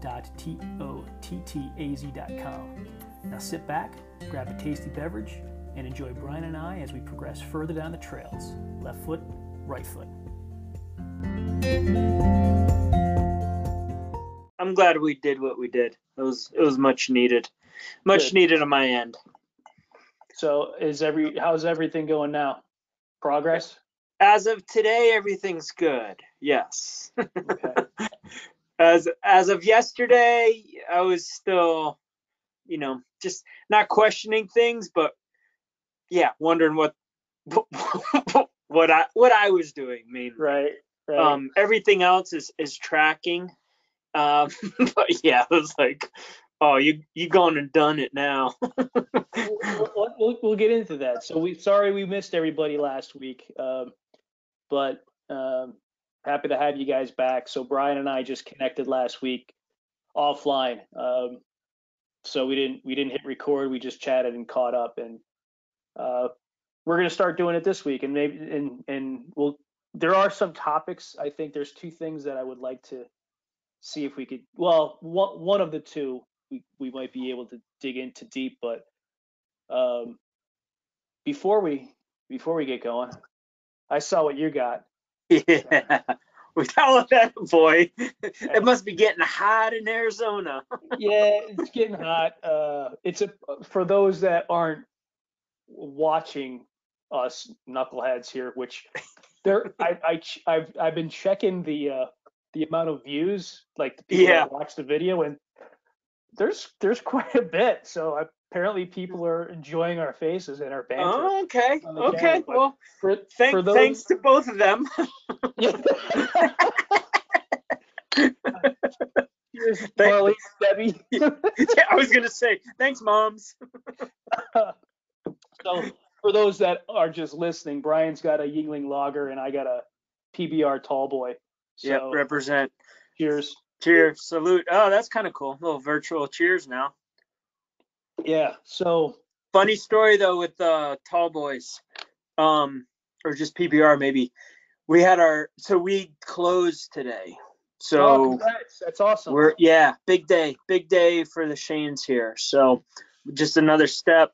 www.tottaz.com. Now sit back, grab a tasty beverage, and enjoy Brian and I as we progress further down the trails. Left foot, right foot. I'm glad we did what we did. It was it was much needed, much Good. needed on my end. So is every how's everything going now? Progress? As of today, everything's good. Yes. Okay. As as of yesterday, I was still, you know, just not questioning things, but yeah, wondering what what I what I was doing mainly. right. Right. Um, everything else is is tracking. Um, but yeah, it was like, oh, you you gone and done it now. we'll, we'll- we'll, get into that. So we sorry we missed everybody last week. Um, but um, happy to have you guys back. So Brian and I just connected last week offline. Um, so we didn't we didn't hit record. We just chatted and caught up and uh, we're gonna start doing it this week and maybe and and we'll there are some topics. I think there's two things that I would like to see if we could well one one of the two we, we might be able to dig into deep, but um, before we before we get going, I saw what you got. yeah, we call that boy. It must be getting hot in Arizona. Yeah, it's getting hot. Uh, it's a for those that aren't watching us knuckleheads here, which there I, I I've I've been checking the uh, the amount of views, like the people Yeah. that watch the video, and there's there's quite a bit. So apparently people are enjoying our faces and our banter. Oh, okay, okay. Well, for, thank, for those, thanks to both of them. Yeah. Cheers, Thank- Marley, Debbie. yeah, I was gonna say thanks, moms. So for those that are just listening, Brian's got a Yuengling Lager and I got a PBR Tall Boy. So Yep, represent. cheers. Cheers, salute. Oh, that's kind of cool. little virtual cheers now. Yeah. So Funny story though with the tall boys, um, or just PBR maybe. We had our so we closed today. oh, So congrats. That's awesome. we're yeah, big day, big day for the Shanes here. So just another step,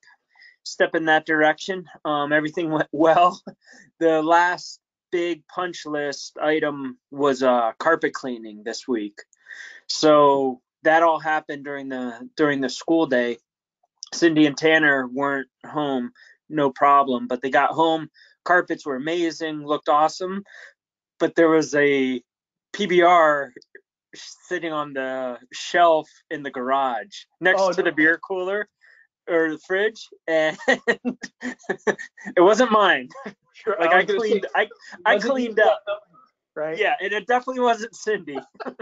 step in that direction. Um, everything went well. The last big punch list item was uh carpet cleaning this week. So that all happened during the during the school day. Cindy and Tanner weren't home, no problem, but they got home. Carpets were amazing, looked awesome, but there was a PBR sitting on the shelf in the garage next Oh, to the beer cooler or the fridge, and it wasn't mine. Like I, say, cleaned, I I cleaned up. Right. Yeah, and it definitely wasn't Cindy.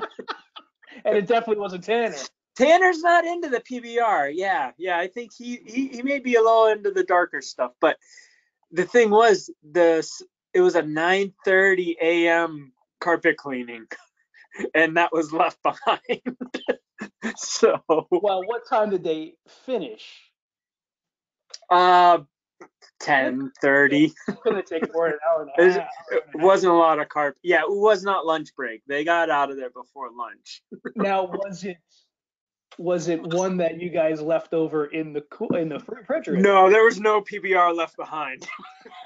And it definitely wasn't Tanner. Tanner's not into the PBR. Yeah, yeah. I think he, he he may be a little into the darker stuff, but the thing was the s- it was a 9:30 a.m. carpet cleaning, and that was left behind. so Well, what time did they finish? uh 10:30. It's gonna take more an hour and It a was- half. It wasn't a lot of carpet. Yeah, it was not lunch break. They got out of there before lunch. Now, was it was it one that you guys left over in the cool in the refrigerator? No, there was no PBR left behind.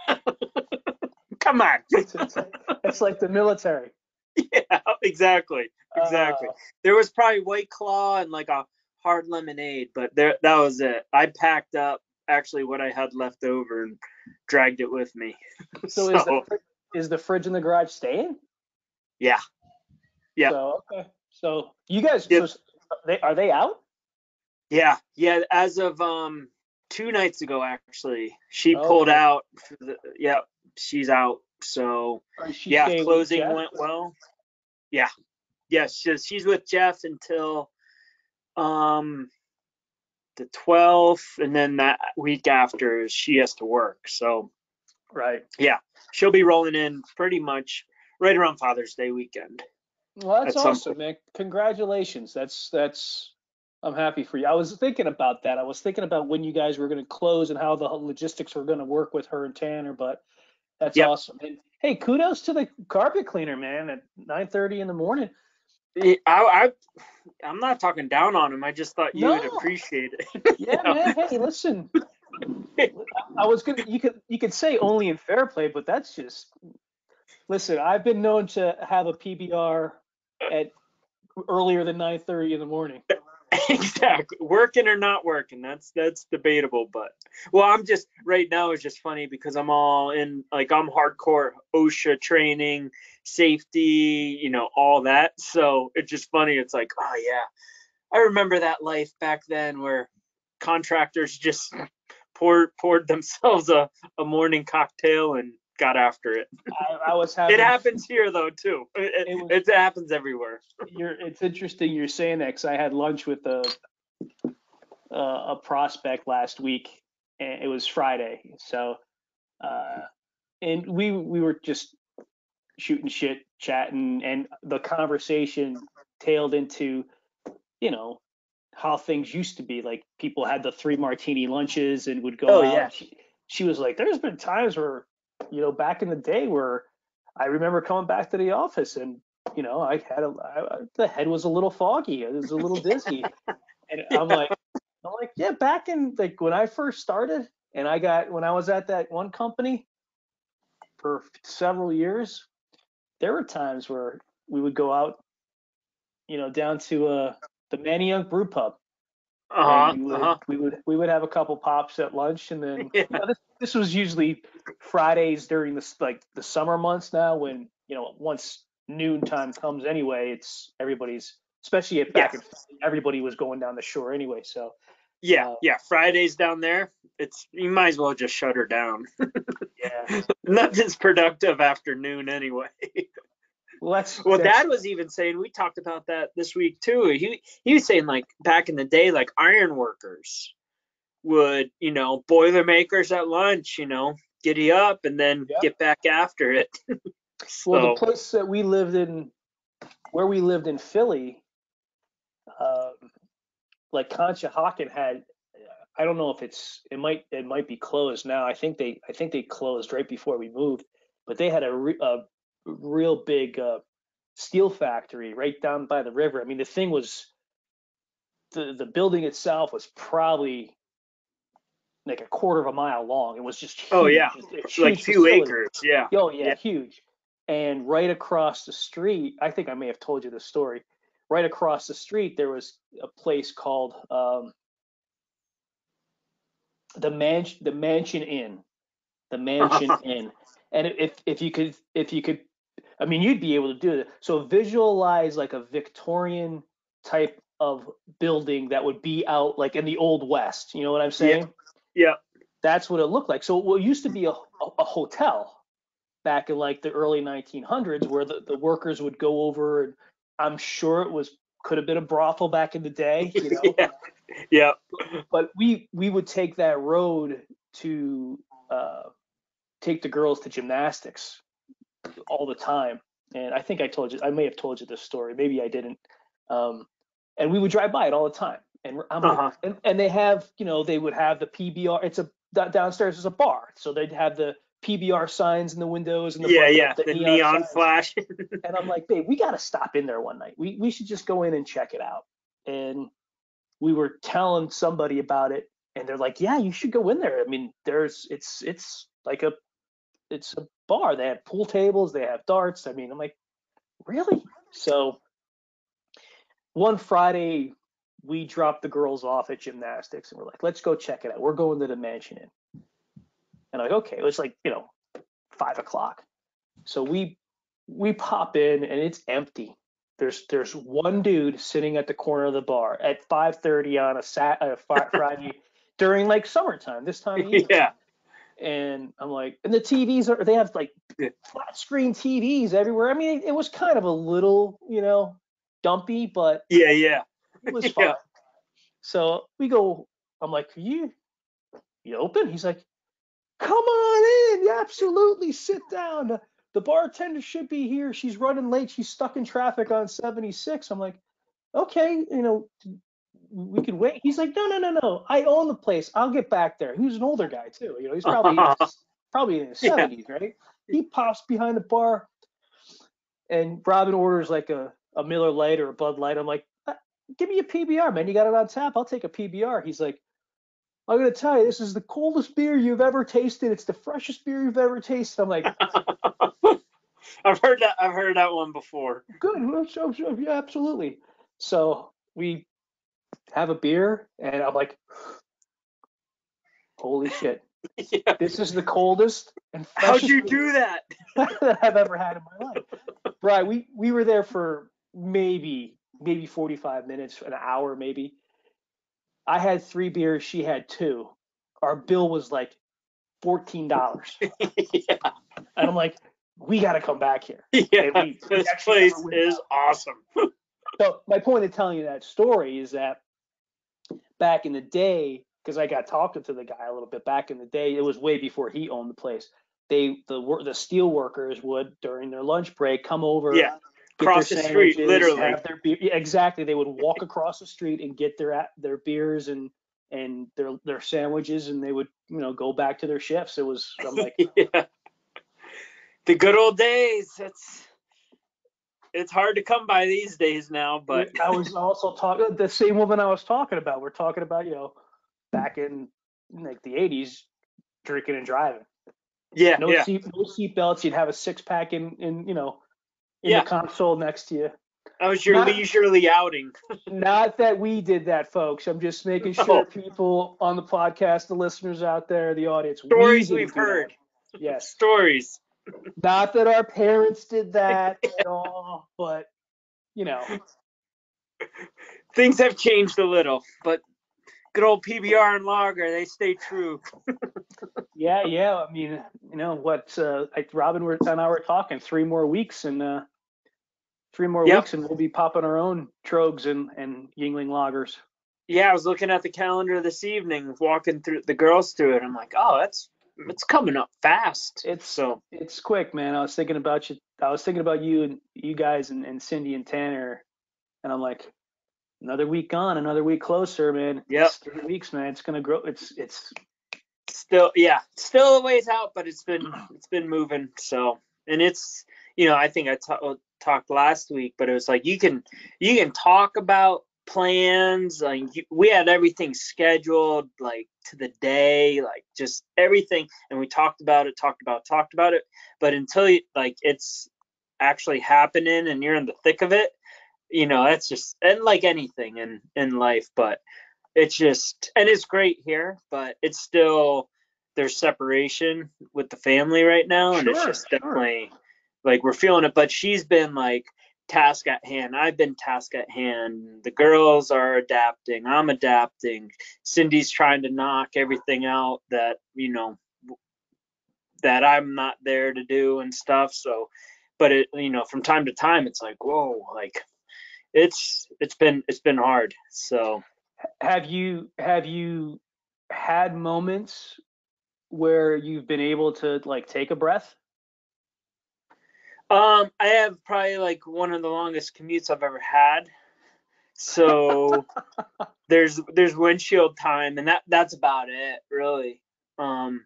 Come on. It's, it's, like, it's like the military. Yeah, exactly. Exactly. Uh, There was probably White Claw and like a hard lemonade, but there that was it. I packed up actually what I had left over and dragged it with me. so is the is the fridge in the garage staying? yeah. Yeah. So okay. So you guys, Yep. so they are they out? Yeah, yeah. As of um two nights ago, actually, she Oh, pulled okay. out. For the, yeah, she's out. So she yeah, closing went well. Yeah, yes, she's, she's with Jeff until um the 12th, and then that week after she has to work. So Right. Yeah, she'll be rolling in pretty much right around Father's Day weekend. Well, that's At some awesome, man. Congratulations. That's that's. I'm happy for you. I was thinking about that. I was thinking about when you guys were going to close and how the logistics were going to work with her and Tanner. But that's Yep. awesome. And hey, kudos to the carpet cleaner, man. At 9:30 in the morning. I, I I'm not talking down on him. I just thought you would appreciate it. Yeah, know? man. Hey, listen. I was gonna. You could you could say only in fair play, but that's just. Listen, I've been known to have a PBR at earlier than 9:30 in the morning. exactly. Working or not working, that's that's debatable. But well, I'm just right now it's just funny because I'm all in like I'm hardcore OSHA training, safety, you know, all that. So it's just funny. It's like, oh yeah, I remember that life back then where contractors just poured poured themselves a, a morning cocktail and got after it. I, I was having. It happens here though too. It, It was- it, happens everywhere. You're, it's interesting you're saying that because I had lunch with a a, a prospect last week, and it was Friday. So, uh, and we we were just shooting shit, chatting, and the conversation tailed into, you know, how things used to be. Like people had the three martini lunches and would go Oh, out. yeah. She, she was like, "There's been times where, you know, back in the day where." I remember coming back to the office and you know, I had a I, the head was a little foggy. It was a little dizzy, and I'm like, I'm like, yeah, back in like when I first started, and I got when I was at that one company for several years, there were times where we would go out, you know, down to uh the Manayunk Brew Pub. Uh-huh. we, would, Uh-huh. we would we would have a couple pops at lunch, and then Yeah. you know, this this was usually Fridays during the like the summer months. Now, when you know once noon time comes anyway, it's everybody's especially at back Yeah. in everybody was going down the shore anyway. So Yeah, Uh, yeah. Fridays down there, it's you might as well just shut her down. yeah, Nothing's productive after noon anyway. well that's well, that's- Dad was even saying we talked about that this week too. He he was saying like back in the day, like iron workers would, you know, boilermakers at lunch, you know, giddy up and then Yeah. get back after it. so, Well, the place that we lived in, where we lived in Philly, um, like Conshohocken had, I don't know if it's, it might, it might be closed now. I think they, I think they closed right before we moved, but they had a, re, a real big uh, steel factory right down by the river. I mean, the thing was, the the building itself was probably like a quarter of a mile long. It was just huge. Oh, yeah. A like two facility. acres. Yeah. Oh yeah, Yeah. huge. And right across the street, I think I may have told you this story. Right across the street, there was a place called um, the mansion, the Mansion Inn, the Mansion Inn. And if if you could if you could, I mean, you'd be able to do it. So visualize like a Victorian type of building that would be out like in the old west. You know what I'm saying? Yeah. that's what it looked like. So what used to be a, a, hotel back in like the early 1900s where the, the workers would go over and I'm sure it was could have been a brothel back in the day, you know. yeah. Yeah. But we we would take that road to uh, take the girls to gymnastics all the time. And I think I told you I may have told you this story, maybe I didn't. Um, and we would drive by it all the time. And I'm like, Uh-huh. and, and they have, you know, they would have the PBR. It's a downstairs is a bar, so they'd have the PBR signs in the windows and the Yeah, yeah. The, neon neon flash. And I'm like, babe, we got to stop in there one night. We we should just go in and check it out. And we were telling somebody about it, and they're like, yeah, you should go in there. I mean, there's it's it's like a it's a bar. They have pool tables, they have darts. I mean, I'm like, really? So one Friday, we dropped the girls off at gymnastics, and we're like, let's go check it out. We're going to the Mansion Inn. And I'm like, okay, it was like you know five o'clock. So we we pop in and it's empty. There's there's one dude sitting at the corner of the bar at 5:30 on a sat a Fri- Friday during like summertime this time of year. yeah. And I'm like, and the TVs are they have like flat screen TVs everywhere. I mean, it, it was kind of a little you know dumpy, but Yeah, yeah. It was Yeah. fine. So we go. I'm like, you, you open? He's like, come on in. Yeah, absolutely. Sit down. The bartender should be here. She's running late. She's stuck in traffic on 76. I'm like, okay, you know, we could wait. He's like, no, no, no, no. I own the place. I'll get back there. He was an older guy too. You know, he's probably probably in his Yeah. seventies, right? He pops behind the bar, and Robin orders like a a Miller Lite or a Bud Light. I'm like, "Uh, give me a PBR, man. You got it on tap. I'll take a PBR. He's like, I'm gonna tell you, this is the coldest beer you've ever tasted. It's the freshest beer you've ever tasted. I'm like, I've heard that. I've heard that one before. good. well, so- so- Yeah, absolutely. So we have a beer, and I'm like, holy shit, yeah. this is the coldest and How'd you beer do that? that I've ever had in my life. Right. We we were there for maybe maybe 45 minutes, an hour maybe. I had three beers, she had two. Our bill was like $14. yeah. And I'm like, we got to come back here. Yeah. We- we This place is out. awesome. So my point of telling you that story is that back in the day, because I got talking to the guy a little bit back in the day, it was way before he owned the place. They the the steel workers would during their lunch break come over, Yeah. Get Cross the street, literally. have their beer. Yeah, exactly. They would walk across the street and get their their beers and and their their sandwiches, and they would you know go back to their shifts. It was I'm like, yeah. The good old days. It's it's hard to come by these days now, but I was also talking the same woman I was talking about. We're talking about you know back in like the 80s, drinking and driving. yeah, No yeah. seat no seat belts. You'd have a six pack in in you know in Yeah. the console next to you. That was your Not- leisurely outing. Not that we did that, folks. I'm just making sure people on the podcast, the listeners out there, the audience, Stories didn't we've do that. heard. Yes. Stories. Not that our parents did that at all, but you know, Things have changed a little, but good old PBR and lager, they stay true. yeah, yeah. I mean, you know what? Uh, like Robin were- and I were talking three more weeks, and uh, three more Yep. weeks, and we'll be popping our own Tröegs and and Yuengling lagers. Yeah, I was looking at the calendar this evening, walking through the girls through it. I'm like, oh, that's it's coming up fast. It's So it's quick, man. I was thinking about you. I was thinking about you and you guys and, and Cindy and Tanner, and I'm like, another week gone, another week closer, man. Yep. It's three weeks, man. It's gonna grow. It's it's still yeah still a ways out but it's been it's been moving so and it's you know i think i uh, talked last week but it was like you can you can talk about plans like you, we had everything scheduled like to the day like just everything and we talked about it talked about it, talked about it but until you like it's actually happening and you're in the thick of it you know that's just and like anything in in life but it's just and it's great here but it's still there's separation with the family right now and it's just sure. definitely like we're feeling it but she's been like task at hand. I've been task at hand. The girls are adapting. I'm adapting. Cindy's trying to knock everything out that you know that i'm not there to do and stuff so but it you know from time to time it's like whoa like it's it's been it's been hard so have you have you had moments where you've been able to like take a breath? Um, I have probably like one of the longest commutes I've ever had. So there's there's windshield time and that that's about it really. Um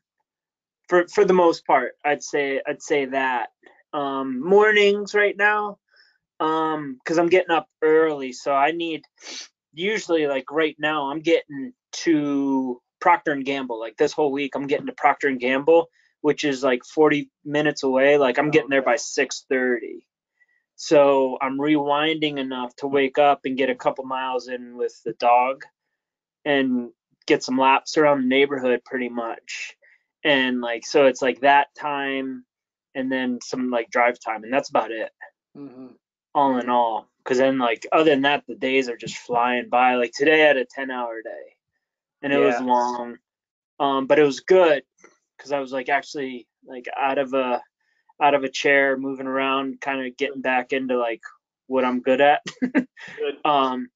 for for the most part, I'd say I'd say that. Um mornings right now um cuz I'm getting up early, so I need usually like right now I'm getting to Procter and Gamble like this whole week I'm getting to Procter and Gamble which is like 40 minutes away. Like I'm getting there by 6:30. So I'm rewinding enough to wake up and get a couple miles in with the dog and get some laps around the neighborhood pretty much. And like so it's like that time and then some like drive time and that's about it Mm-hmm. All in all. Because then like other than that the days are just flying by. Like today i had a 10 hour day and it was long. Um but it was good because i was like actually like out of a out of a chair moving around kind of getting back into like what i'm good at. Good. um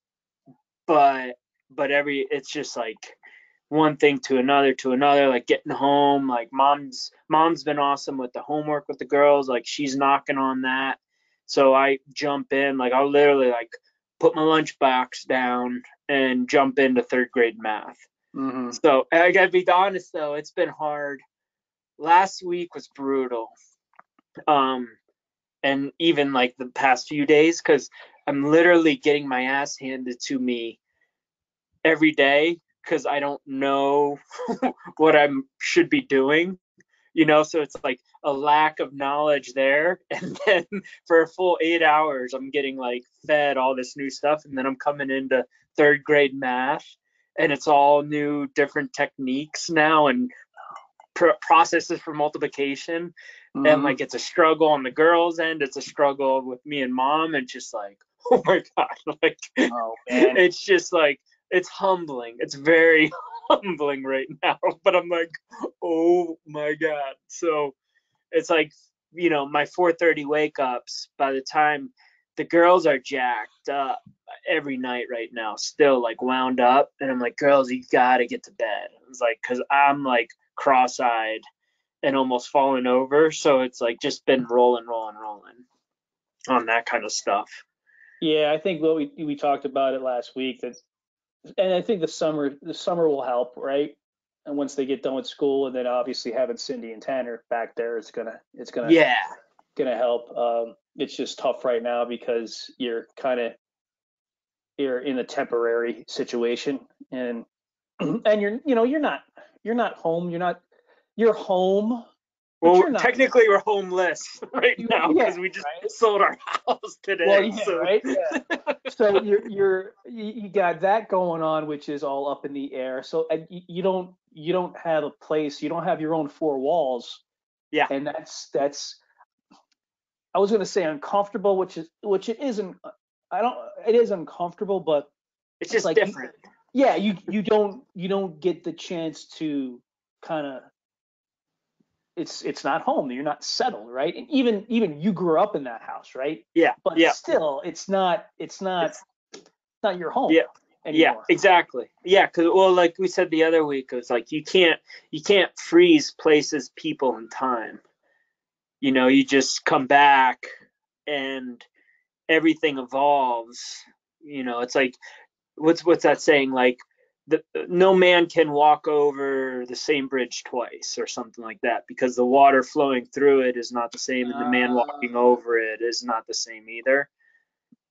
but but every it's just like one thing to another to another like getting home like mom's mom's been awesome with the homework with the girls like she's knocking on that so i jump in like i'll literally like put my lunchbox down and jump into third grade math. Mm-hmm. so i gotta be honest though it's been hard. Last week was brutal. Um and even like the past few days because i'm literally getting my ass handed to me every day because i don't know what i should be doing you know so it's like a lack of knowledge there. And then for a full eight hours i'm getting like fed all this new stuff. And then i'm coming into third grade math and it's all new different techniques now and pr- processes for multiplication. Mm-hmm. and like it's a struggle on the girls end. It's a struggle with me and mom. And just like oh my god like oh man, it's just like it's humbling. It's very humbling right now but i'm like oh my god so it's like you know my 4:30 wake ups by the time the girls are jacked up every night right now still like wound up and i'm like girls you gotta get to bed it's like because i'm like cross-eyed and almost falling over so it's like just been rolling rolling rolling on that kind of stuff yeah. I think what we we talked about it last week that, and I think the summer the summer will help, right? And once they get done with school, and then obviously having Cindy and Tanner back there, it's gonna it's gonna yeah gonna help. Um, it's just tough right now because you're kind of you're in a temporary situation, and and you're you know you're not you're not home. You're not you're home. Well, you're technically we're homeless right now yeah, because we just right? sold our house today. Well, yeah, so right. Yeah. so you're you're you got that going on, which is all up in the air. So and you, don't you don't have a place. You don't have your own four walls. Yeah. And that's that's. I was gonna say uncomfortable, which is which it isn't. Uh, I don't. It is uncomfortable, but it's just like different. yeah, you you don't you don't get the chance to kind of. It's it's not home. You're not settled, right? And even even you grew up in that house, right? Yeah, But yeah, still, it's not it's not It's- it's not your home. Yeah, yeah, exactly. Yeah, because well, like we said the other week, it was like you can't you can't freeze places, people, and time. You know, you just come back and everything evolves. You know, it's like what's what's that saying? Like the no man can walk over the same bridge twice or something like that because the water flowing through it is not the same and the man walking Ah. over it is not the same either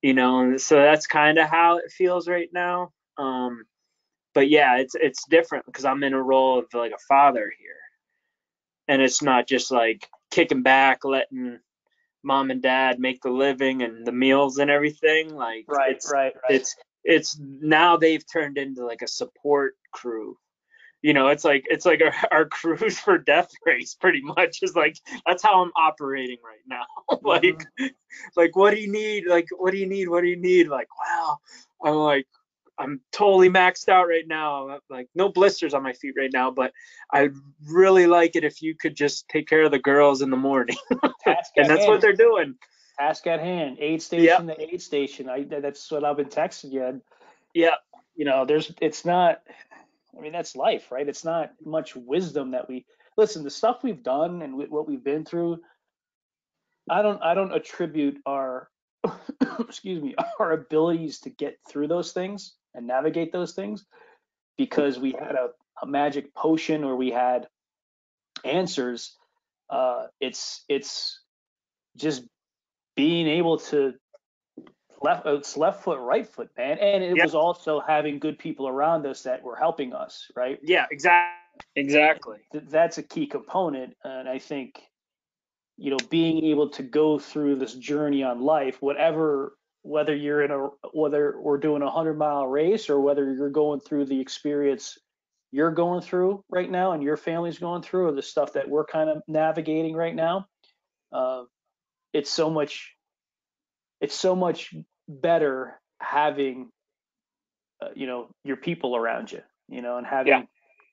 you know and so that's kind of how it feels right now um but yeah it's it's different because i'm in a role of like a father here and it's not just like kicking back letting mom and dad make the living and the meals and everything like Right, it's right, right. it's it's now they've turned into like a support crew. You know it's like it's like our, our cruise for death race pretty much is like that's how i'm operating right now. Like Mm-hmm. like what do you need? Like what do you need? What do you need? Like wow. I'm like i'm totally maxed out right now. Like no blisters on my feet right now but i'd really like it if you could just take care of the girls in the morning. And that's what they're doing task at hand. Aid station to aid station. I that's what I've been texting you. And, yeah you know, there's it's not. I mean, that's life, right? It's not much wisdom that we listen. The stuff we've done and wh- what we've been through. I don't. I don't attribute our, excuse me, our abilities to get through those things and navigate those things because we had a, a magic potion or we had answers. Uh, it's it's just being able to left it's left foot right foot man. And it Yep. was also having good people around us that were helping us right? Yeah exactly. Exactly that's a key component. And i think you know being able to go through this journey on life whatever whether you're in a whether we're doing a 100 mile race or whether you're going through the experience you're going through right now and your family's going through or the stuff that we're kind of navigating right now uh, it's so much it's so much better having uh, you know your people around you you know and having Yeah.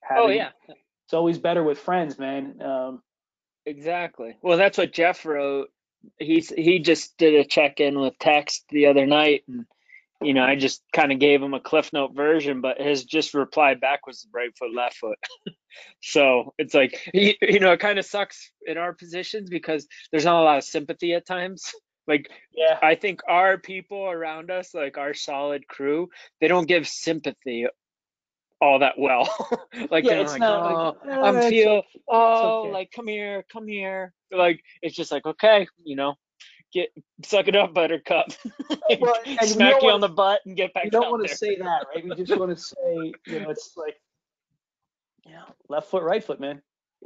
having oh yeah it's always better with friends man um Exactly. Well, that's what Jeff wrote. He's he just did a check in with text the other night, and you know, I just kind of gave him a cliff note version, but his just reply back was right foot, left foot. so it's like, you know, it kind of sucks in our positions because there's not a lot of sympathy at times. Like, Yeah. I think our people around us, like our solid crew, they don't give sympathy all that well. like, Yeah, it's like, not oh, like, "Eh, I'm it's feel, oh, okay." like, come here, come here. Like, it's just like, okay, you know, get, suck it up, buttercup. Well, and Smack don't you wanna- on the butt and get back You don't out want to say that, right? We just want to say, you know, it's like, you know, left foot, right foot, man.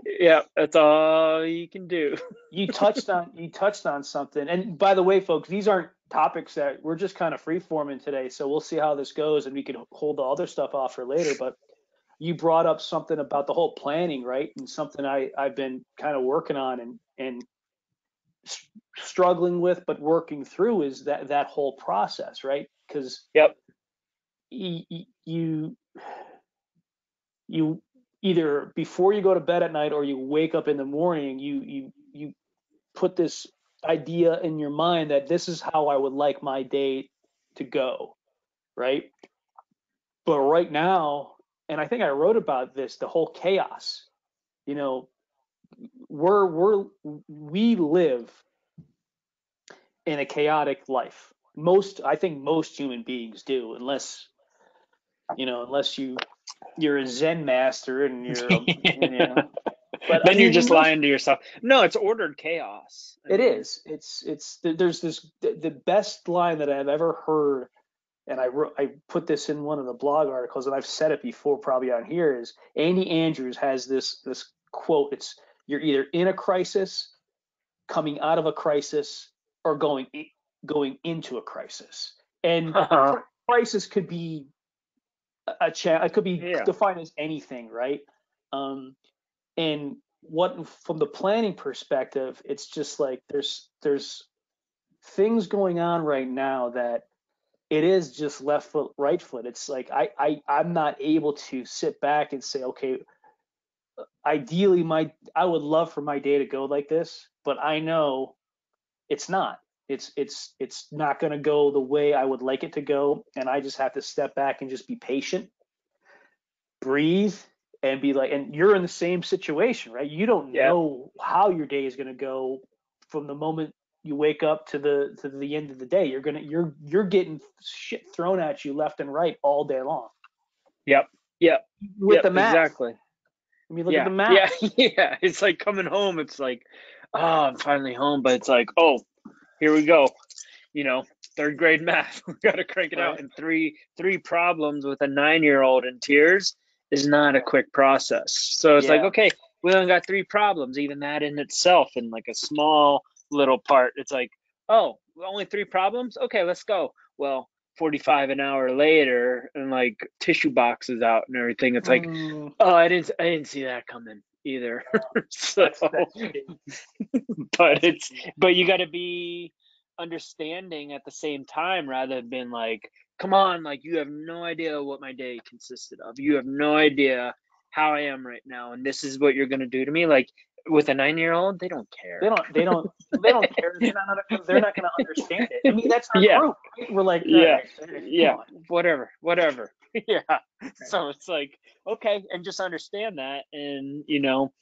Yeah, that's all you can do. You touched on you touched on something, and by the way, folks, these aren't topics that we're just kind of free forming today. So we'll see how this goes, and we can hold the other stuff off for later. But you brought up something about the whole planning, right? And something I I've been kind of working on and and s- struggling with, but working through is that that whole process, right? Because Yep. you you either before you go to bed at night or you wake up in the morning you you you put this idea in your mind that this is how I would like my day to go right but right now and I think I wrote about this the whole chaos you know we're we're we live in a chaotic life most I think most human beings do unless you know unless you you're a zen master and you're you know but I then you're just lying to yourself. No, it's ordered chaos. I It mean, is. It's it's there's this the, the best line that I've ever heard, and I wrote I put this in one of the blog articles, and I've said it before probably on here. Is Andy Andrews has this this quote? It's you're either in a crisis, coming out of a crisis, or going going into a crisis. And crisis could be a, a cha- it could be Yeah. defined as anything, right? Um, and what from the planning perspective, it's just like there's there's things going on right now that it is just left foot, right foot. It's like I I I'm not able to sit back and say, okay, ideally my I would love for my day to go like this, but I know it's not. It's it's it's not going to go the way I would like it to go, and I just have to step back and just be patient, breathe, and be like. And you're in the same situation, right? You don't Yeah. know how your day is going to go from the moment you wake up to the to the end of the day. You're gonna you're you're getting shit thrown at you left and right all day long. Yep. Yep. With yep, the math, exactly. I mean, look yeah. at the math. Yeah, yeah. It's like coming home. It's like, oh, I'm finally home, but it's like, oh, here we go. You know, third grade math. we got to crank it out. And three three problems with a nine year old in tears is not a quick process. So it's like, okay, we only got three problems. Even that in itself, in like a small little part, it's like, oh, only three problems. Okay, let's go. Well. 45 an hour later and like tissue boxes out and everything it's like Mm, Oh, I didn't. I didn't see that coming either. so, but it's but you got to be understanding at the same time rather than being like, come on, like you have no idea what my day consisted of. You have no idea how I am right now, and this is what you're gonna do to me. Like with a nine year old, they don't care. They don't. They don't. They don't care. They're not. They're not going to understand it. I mean, that's our Yeah. group. We're like, Yeah. right, yeah, on. whatever, whatever. yeah. So it's like, okay, and just understand that, and you know,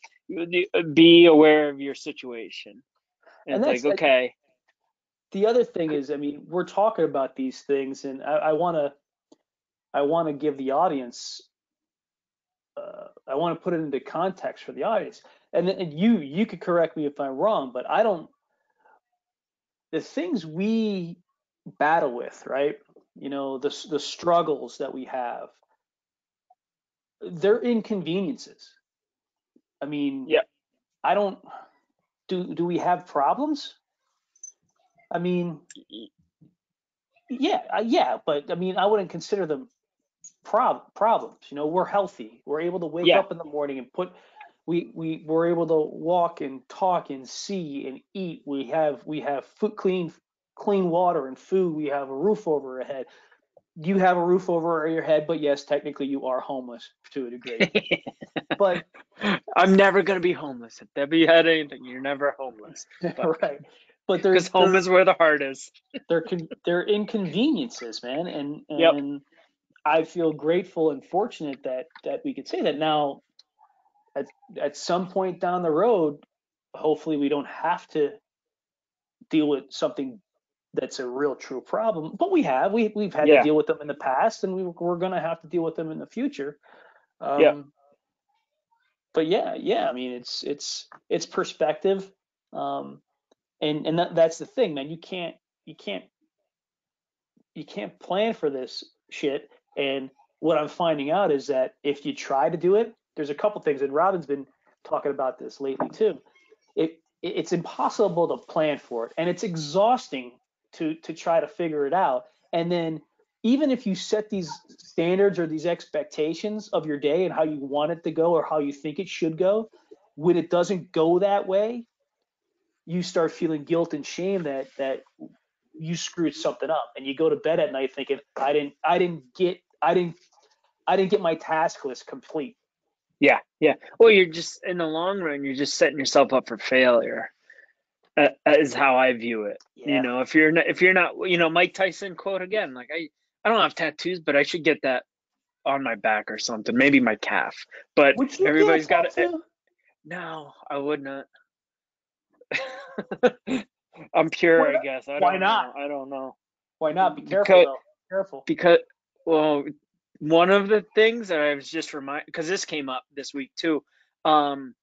be aware of your situation. And, And it's that's like, like- okay, The other thing is, I mean, we're talking about these things, and I want to, I want to give the audience, uh, I want to put it into context for the audience. And, then- and you, you could correct me if I'm wrong, but I don't. The things we battle with, right? You know, the the struggles that we have. They're inconveniences. I mean, Yeah. I don't. Do do we have problems? I mean, yeah, uh, yeah, but I mean, I wouldn't consider them prob- problems. You know, we're healthy. We're able to wake Yeah. up in the morning and put. We we we're able to walk and talk and see and eat. We have we have food clean clean water and food. We have a roof over our head. You have a roof over your head, but yes, technically you are homeless to a degree. but I'm never gonna be homeless. If Debbie had anything, you're never homeless. But- right. but there's Because home is where the heart is. they're con- they're inconveniences, man, and Yep. and I feel grateful and fortunate that that we could say that now. At at some point down the road, hopefully we don't have to deal with something that's a real true problem, but we have we we've had Yeah. to deal with them in the past, and we we're gonna have to deal with them in the future. Um, Yeah. But yeah, yeah, I mean it's it's it's perspective, um, and and that, that's the thing, man. You can't you can't you can't plan for this shit. And what I'm finding out is that if you try to do it, there's a couple things, and Robin's been talking about this lately too. It it's impossible to plan for it, and it's exhausting to to try to figure it out. And then even if you set these standards or these expectations of your day and how you want it to go or how you think it should go, when it doesn't go that way, you start feeling guilt and shame that that you screwed something up and you go to bed at night thinking i didn't i didn't get i didn't i didn't get my task list complete Yeah, yeah. Well, you're just in the long run, you're just setting yourself up for failure. Uh, is how I view it. Yeah. You know, if you're not, if you're not, you know, Mike Tyson quote again. Like I, I don't have tattoos, but I should get that on my back or something. Maybe my calf. But everybody's got it. tattoo? No, I would not. I'm pure, Why I guess. I Why don't not? Know. I don't know. why not be careful Because- though careful because well one of the things that i was just remind because this came up this week too um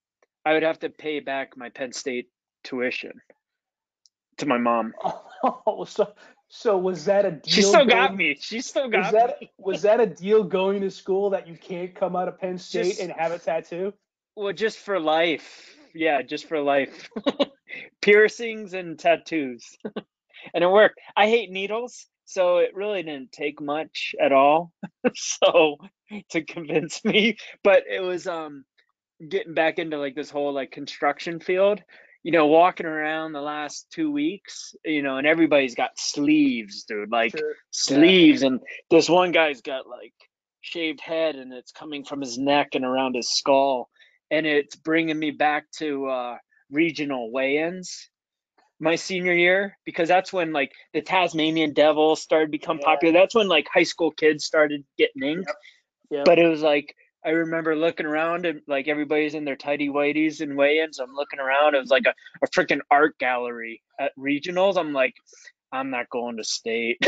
i would have to pay back my penn state tuition to my mom. Oh so so was that a deal she still got me. She still was got that me. was that a deal going to school that you can't come out of penn state Just- and have a tattoo? Well just for life. Yeah just for life. Piercings and tattoos. And it worked. I hate needles so it really didn't take much at all so to convince me but it was um getting back into like this whole like construction field you know walking around the last two weeks you know and everybody's got sleeves dude like Sure. sleeves and this one guy's got like shaved head and it's coming from his neck and around his skull and it's bringing me back to uh regional weigh-ins my senior year because that's when like the Tasmanian Devil started become Yeah. popular. That's when like high school kids started getting inked. Yep. But it was like I remember looking around and like everybody's in their tidy whities and weigh-ins. I'm looking around. It was like a, a freaking art gallery at regionals. I'm like, I'm not going to state.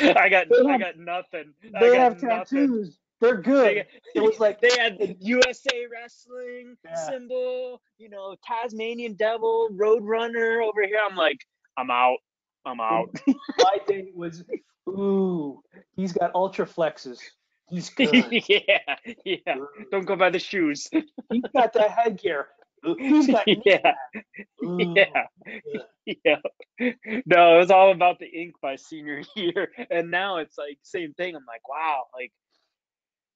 I got I got nothing. I they got have nothing. tattoos they're good They- it was like they had the USA wrestling Yeah. symbol, you know, Tasmanian Devil, Roadrunner over here. I'm like, I'm out. I'm out. my thing was ooh he's got ultra flexes he's good yeah, yeah. Don't go by the shoes. he's got that headgear he's got yeah, Ooh. yeah, yeah. No, it was all about the ink by senior year, and now it's like same thing. I'm like, wow, like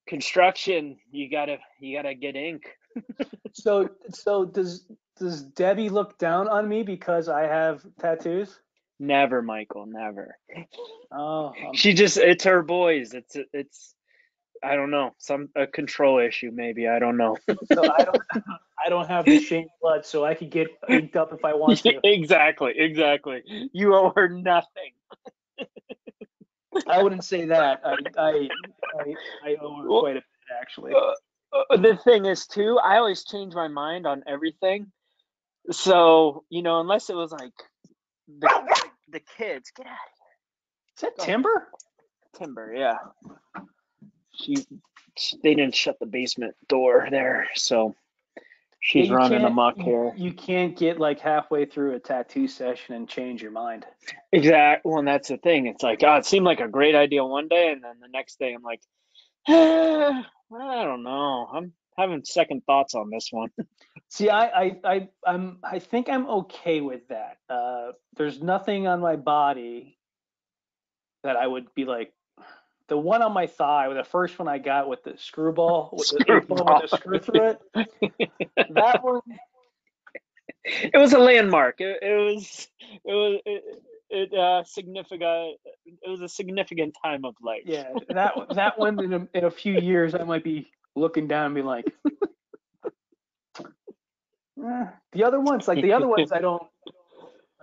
construction, you gotta you gotta get ink. So so does does Debbie look down on me because I have tattoos? Never, Michael, never. Oh, um, she just it's her boys it's it's i don't know some a control issue maybe i don't know so I don't I don't have the Shane blood, so I could get inked up if I want to. exactly exactly you owe her nothing I wouldn't say that. I I I, I owe her Well- quite a bit actually. Uh, the thing is too i always change my mind on everything so you know unless it was like the, the kids get out Is that timber? of timber yeah she, she they didn't shut the basement door there so she's Yeah, running amok here You can't get like halfway through a tattoo session and change your mind. Exactly. Well, and that's the thing. It's like, oh, it seemed like a great idea one day, and then the next day, I'm like, eh, I don't know. I'm having second thoughts on this one. See, I, I, I, I'm, I think I'm okay with that. Uh, there's nothing on my body that I would be like. The one on my thigh, the first one I got with the screwball, with the, ball with the screw through it. That one, It was a landmark. It, it was. It was. It, it uh significant. It was a significant time of life. yeah, that one- that one in a, in a few years, I might be looking down and be like, Eh, the other ones, like the other ones, I don't.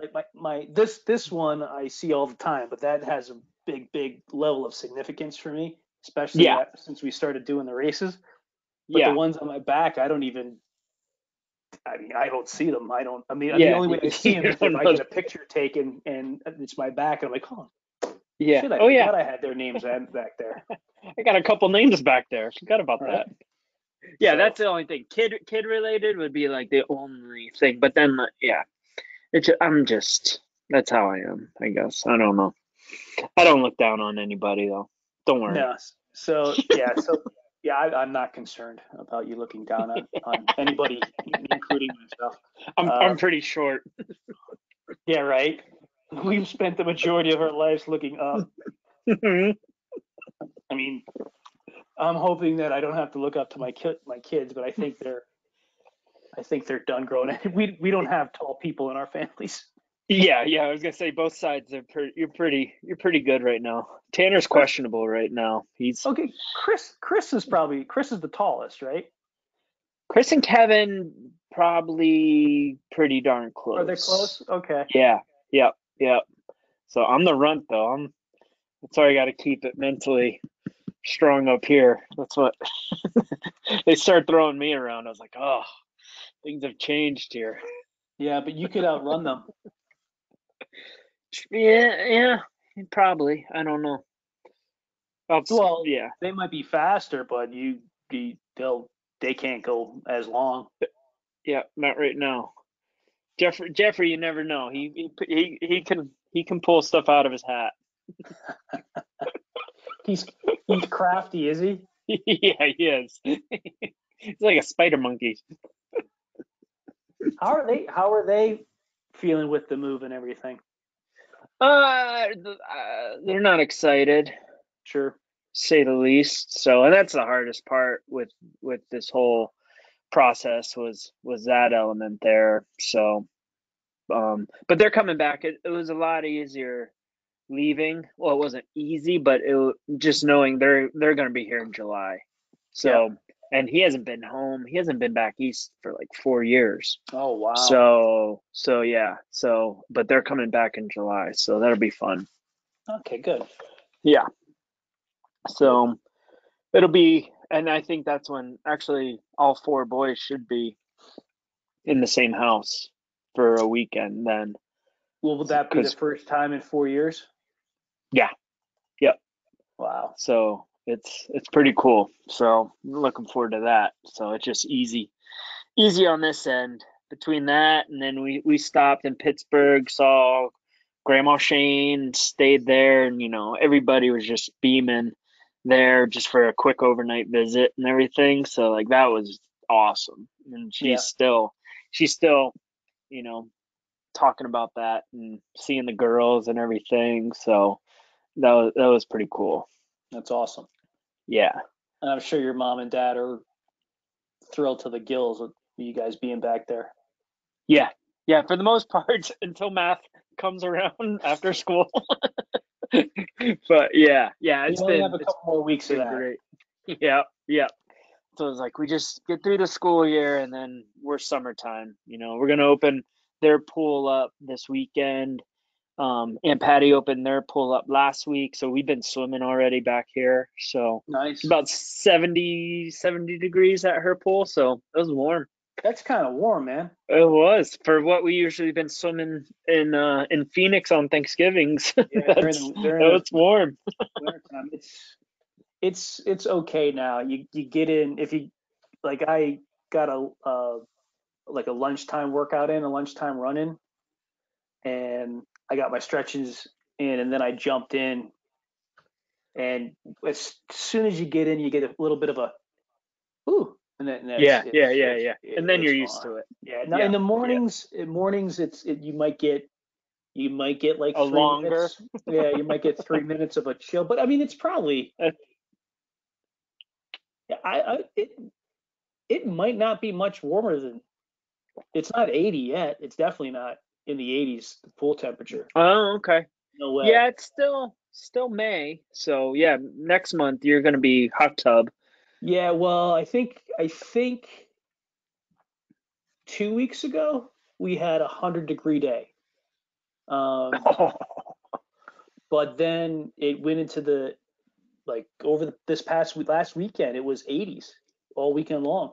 Like my, my this this one I see all the time, but that has a big big level of significance for me, especially Yeah. that- since we started doing the races. But yeah. the ones on my back, I don't even. I mean, I don't see them. I don't. I mean, the only way I see them is if I get a picture taken and it's my back, and I'm like, oh, yeah. shit, I oh yeah. I had their names back there. I got a couple names back there. Forgot about Right. that. Yeah, So- that's the only thing. Kid kid related would be like the only thing. But then like, yeah. It's I'm just that's how I am, I guess. I don't know. I don't look down on anybody though. Don't worry. No. So yeah. So yeah, I, I'm not concerned about you looking down on, on anybody, including myself. I'm Uh, I'm pretty short. Yeah. Right. We've spent the majority of our lives looking up. I mean, I'm hoping that I don't have to look up to my kid, my kids, but I think they're, I think they're done growing. We we don't have tall people in our families. Yeah, yeah. I was gonna say both sides are pretty. You're pretty. You're pretty good right now. Tanner's questionable right now. He's Okay, Chris. Chris is probably Chris is the tallest, right? Chris and Kevin probably pretty darn close. Are they close? Okay. Yeah, yep, yep. So I'm the runt though. I'm that's why I got to keep it mentally strong up here. That's what they start throwing me around. I was like, oh, things have changed here. Yeah, but you could outrun them. Yeah, yeah, probably. I don't know. Oh, Well, yeah, They might be faster, but you, you they'll they can't go as long. yeah, not right now. Jeffrey, Jeffrey, you never know. He he he, he can he can pull stuff out of his hat. He's he's crafty, is he? yeah, he is. He's like a spider monkey. How are they? How are they feeling with the move and everything? Uh, uh, they're not excited, Sure. say the least. So, and that's the hardest part with with this whole process was was that element there. So, um, but they're coming back. It, it was a lot easier leaving. Well, it wasn't easy, but it just knowing they're they're going to be here in July. So, and he hasn't been home. He hasn't been back east for like four years. Oh wow. So, so yeah. So, but they're coming back in July. So that'll be fun. okay, good. Yeah. So it'll be, and I think that's when actually all four boys should be in the same house for a weekend then. Well, would that be the first time in four years? Yeah. Yep. Wow. So it's it's pretty cool. So looking forward to that. So it's just easy, easy on this end. Between that and then we we stopped in Pittsburgh, saw Grandma Shane, stayed there, and you know everybody was just beaming there just for a quick overnight visit and everything. So like that was awesome, and she's Yeah. still she's still you know talking about that and seeing the girls and everything. So that was that was pretty cool. That's awesome. Yeah. And I'm sure your mom and dad are thrilled to the gills with you guys being back there. Yeah. Yeah. For the most part, until math comes around after school. but yeah, yeah, it's you only been, have a couple more weeks of that. great. Yeah. Yeah. So it's like we just get through the school year and then we're summertime. You know, we're gonna open their pool up this weekend. Um, Aunt Patty opened their pool up last week, so we've been swimming already back here. So Nice. it's about 70, 70 degrees at her pool, so it was warm. That's kind of warm, man. It was for what we usually been swimming in uh in Phoenix on Thanksgivings. Yeah, during the- during that the- was warm. it's it's it's okay now. You you get in if you like I got a uh like a lunchtime workout in, a lunchtime run in, and I got my stretches in, and then I jumped in. And as soon as you get in, you get a little bit of a ooh, and then Yeah, it's- yeah, it's- yeah, yeah. And then you're used to it. Yeah. Now Yeah, in the yeah. mornings, in mornings, it's it, you might get you might get like A three longer? minutes. Yeah, you might get three minutes of a chill, but I mean, it's probably. Yeah, I, I it it might not be much warmer than. It's not 80 yet. It's definitely not in the 80s pool temperature. Oh, okay. No way. Yeah, it's still still May. So yeah, next month you're gonna be hot tub. Yeah. Well, I think I think two weeks ago we had a hundred degree day. Um, but then it went into the like over the, this past week, last weekend it was 80s all weekend long.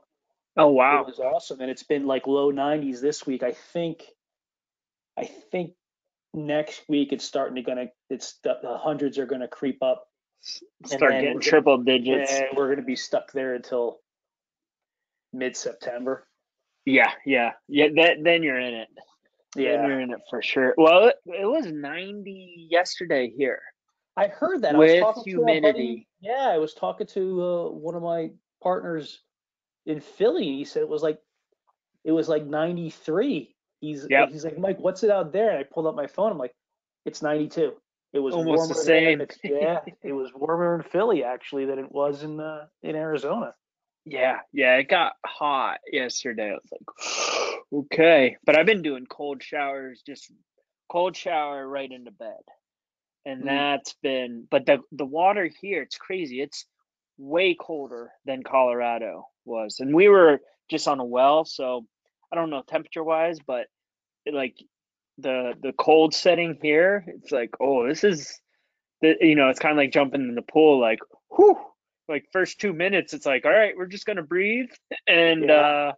Oh wow. It was awesome, and it's been like low 90s this week. I think, I think next week it's starting to gonna it's the, the hundreds are gonna creep up. Start getting triple digits. And we're gonna be stuck there until mid September. Yeah, yeah, yeah. That then you're in it. Then Yeah, you're in it for sure. Well, it, it was 90 yesterday here. I heard that. I was With talking humidity. yeah, I was talking to uh, one of my partners in Philly. He said it was like it was like 93. He's Yep. he's like Mike, what's it out there? And I pulled up my phone. I'm like, it's 92. It was Almost the same. Yeah, it was warmer in Philly actually than it was in uh, in Arizona. Yeah, yeah, it got hot yesterday. I was like, okay. But I've been doing cold showers, just cold shower right into bed. And Mm. that's been, but the the water here, it's crazy. It's way colder than Colorado was. And we were just on a well, so I don't know temperature wise, but it, like the the cold setting here, it's like, oh, this is the you know, it's kind of like jumping in the pool like, whew, like first two minutes it's like all right we're just gonna breathe and Yeah. uh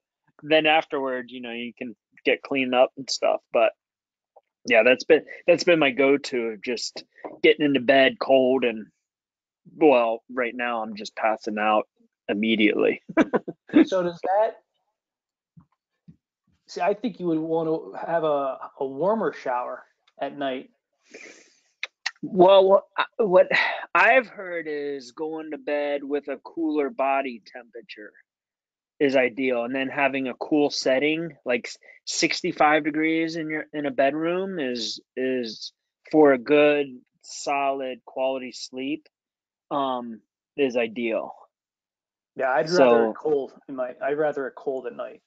then afterward you know you can get cleaned up and stuff but yeah that's been that's been my go-to of just getting into bed cold and well right now i'm just passing out immediately so does that? See, I think you would want to have a, a warmer shower at night. well what i've heard is going to bed with a cooler body temperature is ideal and then having a cool setting like 65 degrees in your in a bedroom is is for a good solid quality sleep um is ideal Yeah, I'd rather So- cold in my. I'd rather it cold at night.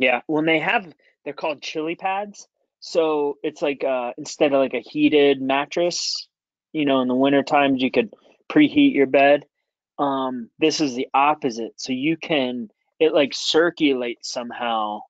Yeah when they have they're called chili pads. So it's like uh instead of like a heated mattress you know in the winter times you could preheat your bed. Um this is the opposite. So you can it like circulates somehow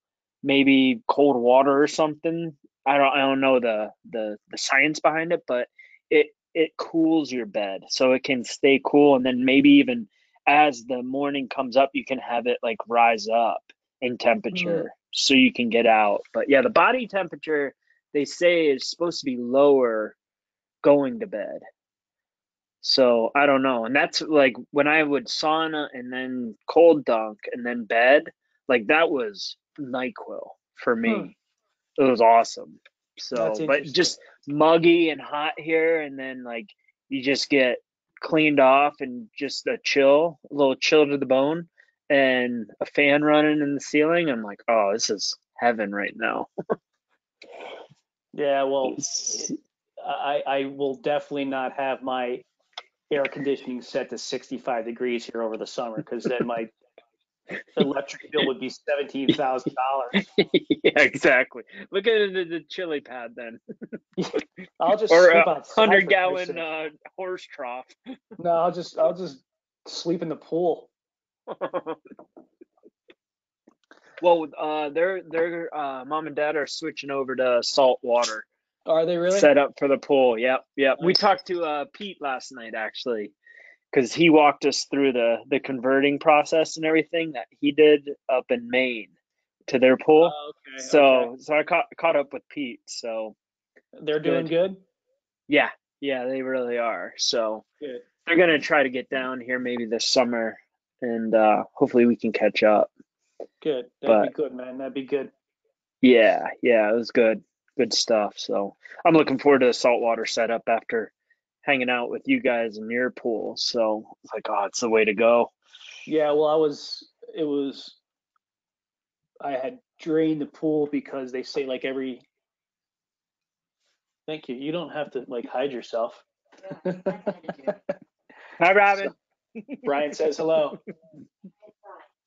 maybe cold water or something. I don't i don't know the the the science behind it but it it cools your bed so it can stay cool. And then maybe even as the morning comes up you can have it like rise up in temperature so you can get out but yeah the body temperature they say is supposed to be lower going to bed so I don't know. And that's like when I would sauna and then cold dunk and then bed, like that was NyQuil for me. Hmm. It was awesome. So, but just muggy and hot here, and then like you just get cleaned off and just a chill, a little chill to the bone, and a fan running in the ceiling. I'm like, oh, this is heaven right now. Yeah, well, I I will definitely not have my air conditioning set to 65 degrees here over the summer because then my electric bill would be seventeen thousand dollars. yeah, exactly. Look at the, the chili pad then, I'll just or a hundred gallon uh, horse trough. No, I'll just I'll just sleep in the pool. Well, uh, they're they're uh, mom and dad are switching over to salt water Are they really? set up for the pool. Yep, yep. We talked to uh, Pete last night actually, because he walked us through the the converting process and everything that he did up in Maine to their pool. Oh, okay. so okay. so I caught caught up with Pete. So they're doing good. yeah, yeah, they really are. So Good. they're gonna try to get down here maybe this summer, and uh, hopefully we can catch up. Good. That'd be good, man. That'd be good. Yeah, yeah, it was good, good stuff. So I'm looking forward to the saltwater setup after hanging out with you guys in your pool. So it's like, oh, it's the way to go. Yeah, well, I was, it was, I had drained the pool because they say like every, thank you. You don't have to like hide yourself. Hi, Robin. Brian says hello.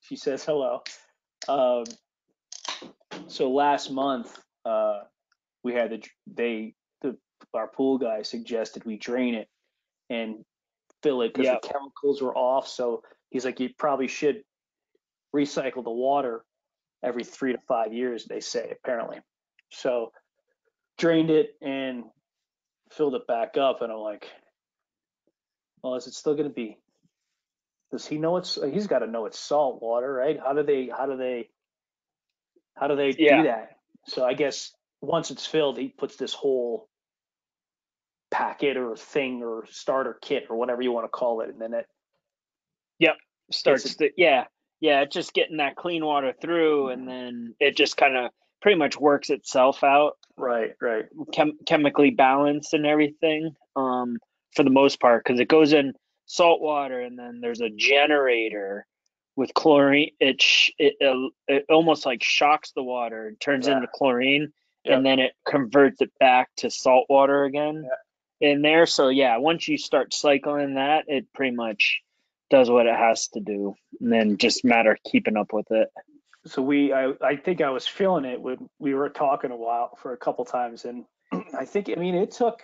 She says hello. Um, so last month, uh, we had the, they, the, our pool guy suggested we drain it and fill it because Yep. the chemicals were off. So he's like, you probably should recycle the water every three to five years, they say apparently. So drained it and filled it back up, and I'm like, well, is it still going to be? Does he know it's? He's got to know it's salt water, right? How do they? How do they? How do they Yeah. do that? So I guess once it's filled, he puts this whole packet or thing or starter kit or whatever you want to call it, and then it yep starts to yeah yeah it's just getting that clean water through and then it just kind of pretty much works itself out right, right, chem- chemically balanced and everything um for the most part because it goes in salt water and then there's a generator with chlorine it sh- it, uh, it almost like shocks the water and turns Yeah. into chlorine Yep. and then it converts it back to salt water again in there so yeah once you start cycling that it pretty much does what it has to do and then just matter keeping up with it so we I, I think I was feeling it when we were talking a while for a couple times and I think I mean it took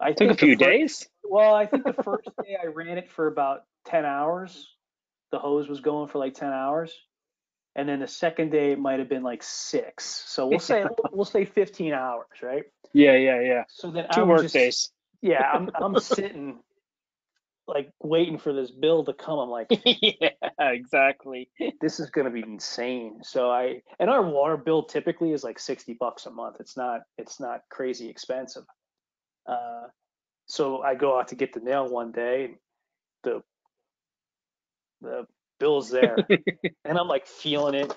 I took a few fir- days Well, I think the first day I ran it for about 10 hours. The hose was going for like 10 hours. And then the second day it might have been like 6. So we'll say we'll, say 15 hours, right? yeah yeah yeah So then two I'm work just, days Yeah, I'm I'm sitting like waiting for this bill to come. I'm like yeah exactly this is going to be insane. So I and our water bill typically is like 60 bucks a month. It's not it's not crazy expensive. Uh, so I go out to get the nail one day, the the bill's there, and I'm like feeling it.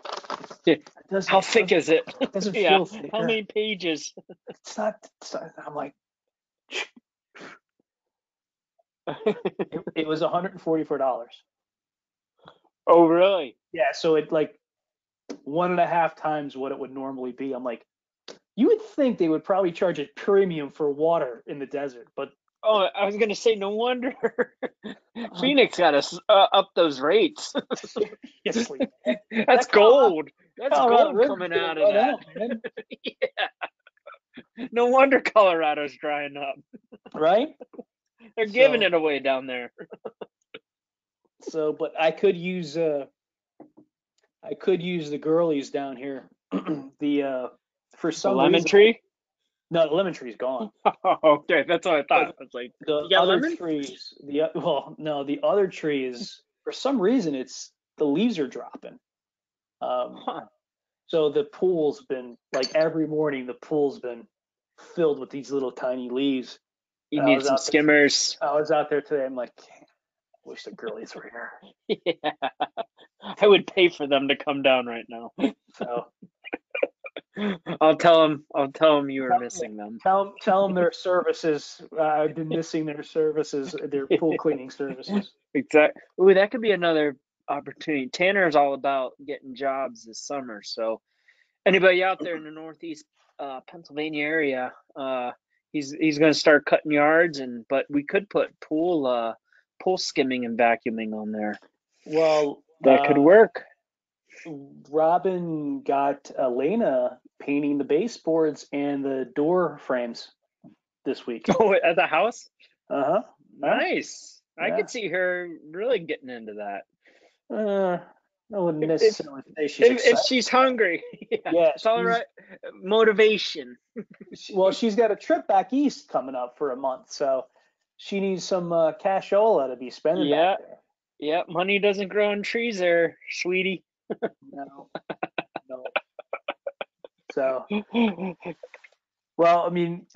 How thick is it it doesn't yeah feel thicker. how many pages It's not, it's not- I'm like. It, it was 144 dollars. oh really Yeah, so it like one and a half times what it would normally be. I'm like, you would think they would probably charge a premium for water in the desert, but oh i was gonna say no wonder phoenix got us uh, up those rates seriously, that's That Colorado- gold that's Colorado gold coming out of that out, yeah. No wonder Colorado's drying up. right? They're giving So- it away down there. So, but I could use uh, I could use the girlies down here. the uh, for some The lemon reason- tree? No, the lemon tree's gone. okay, that's what I thought. I was like, The You other lemon? trees, the well, no, the other tree is for some reason it's the leaves are dropping. Um, huh. so the pool's been like every morning the pool's been filled with these little tiny leaves. You I need some out there- skimmers. I was out there today. I'm like, wish the girlies were here. yeah. I would pay for them to come down right now. So I'll tell them. I'll tell them you were Tell- missing them. tell them, tell them their services. Uh, I've been missing their services, their pool cleaning services. Exactly. Ooh, that could be another opportunity. Tanner is all about getting jobs this summer. So, anybody out there in the Northeast uh, Pennsylvania area, uh, he's he's going to start cutting yards, and but we could put pool uh, pool skimming and vacuuming on there. Well, That could uh, work. Robin got Elena painting the baseboards and the door frames this week. Oh, at the house. Uh huh. Nice. I could see her really getting into that. Uh, I wouldn't If- if- necessarily say she's If, if she's hungry, yeah, Yeah, it's all right. Motivation. Well, she's got a trip back east coming up for a month, so she needs some uh, cashola to be spending Yeah. back there. Yep, money doesn't grow on trees there, sweetie. No, no. So, well, I mean,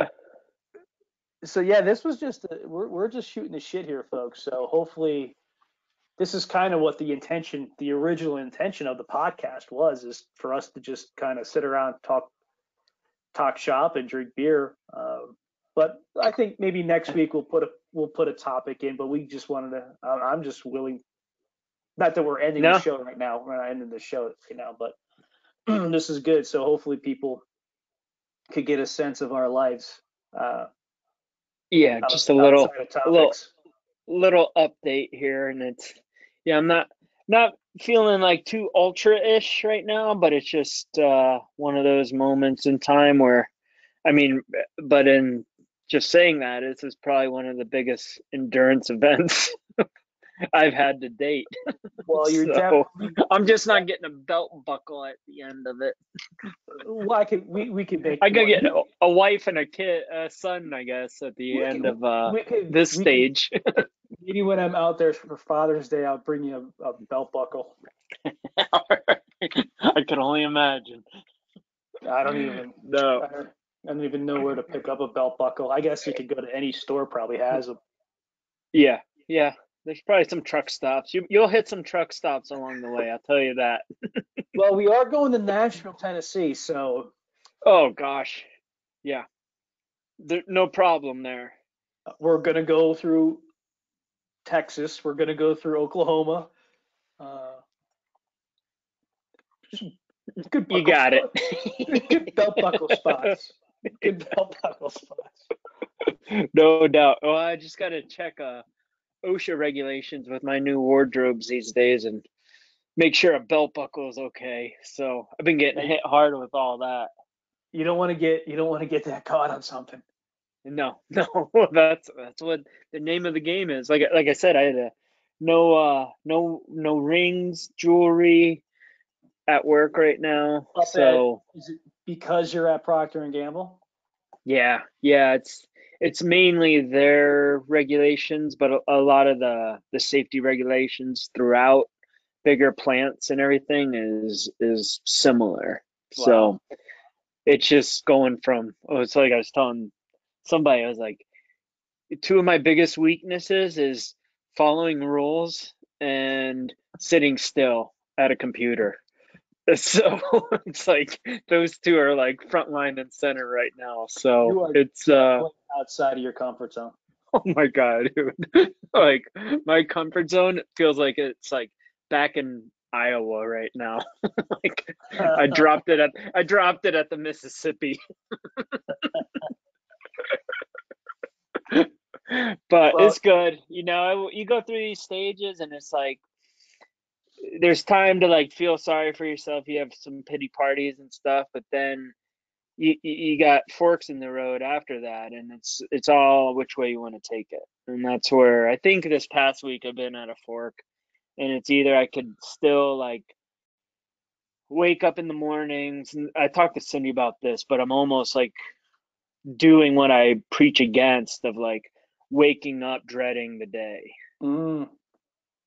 so yeah, this was just a, we're we're just shooting the shit here, folks. So hopefully, this is kind of what the intention, the original intention of the podcast was, is for us to just kind of sit around, talk, talk shop, and drink beer. Um, but I think maybe next week we'll put a we'll put a topic in. But we just wanted to. I'm just willing. Not that we're ending No. the show right now. We're not ending the show right now, but this is good. So hopefully people could get a sense of our lives. Uh, yeah, out- just a little outside of a little- little update here, and it's yeah, I'm not not feeling like too ultra ish right now, but it's just uh, one of those moments in time where, I mean, but in just saying that, this is probably one of the biggest endurance events I've had to date. Well, you're So, definitely. I'm just not getting a belt buckle at the end of it. Well, I could. We, we could make. I could get a, wife and a kid, a son, I guess, at the We end of uh, this stage. Maybe when I'm out there for Father's Day, I'll bring you a, a belt buckle. I can only imagine. I don't even. No. I don't, I don't even know where to pick up a belt buckle. I guess you could go to any store. Probably has them. Yeah, yeah. There's probably some truck stops. You you'll hit some truck stops along the way. I'll tell you that. Well, we are going to Nashville, Tennessee, so Oh gosh, yeah. There, no problem there. we're gonna go through Texas. We're gonna go through Oklahoma. Uh, good. You got it. good belt buckle spots. Good belt buckle spots. no doubt. Well, I just got to check uh, OSHA regulations with my new wardrobes these days and make sure a belt buckle is okay. So I've been getting hit hard with all that. You don't want to get. You don't want to get that caught on something. No, no, that's that's what the name of the game is. Like like I said, I had a, no uh no no rings, jewelry at work right now. Up at- So Is it because you're at Procter and Gamble? yeah, yeah, it's it's mainly their regulations, but a, a lot of the the safety regulations throughout bigger plants and everything is is similar. So it's just going from oh, it's like I was telling somebody, I was like, two of my biggest weaknesses is following rules and sitting still at a computer. So it's like those two are like front line and center right now. So it's uh Outside of your comfort zone. oh my god, dude. like my comfort zone feels like it's like back in Iowa right now. like I dropped it at I dropped it at the Mississippi. but Well- it's good, you know. You go through these stages, and it's like there's time to like feel sorry for yourself. You have some pity parties and stuff, but then you you got forks in the road after that, and it's it's all which way you want to take it. And that's where I think this past week I've been at a fork, and it's either I could still like wake up in the mornings and I talked to Cindy about this, but I'm almost like doing what I preach against of like waking up dreading the day. Mm,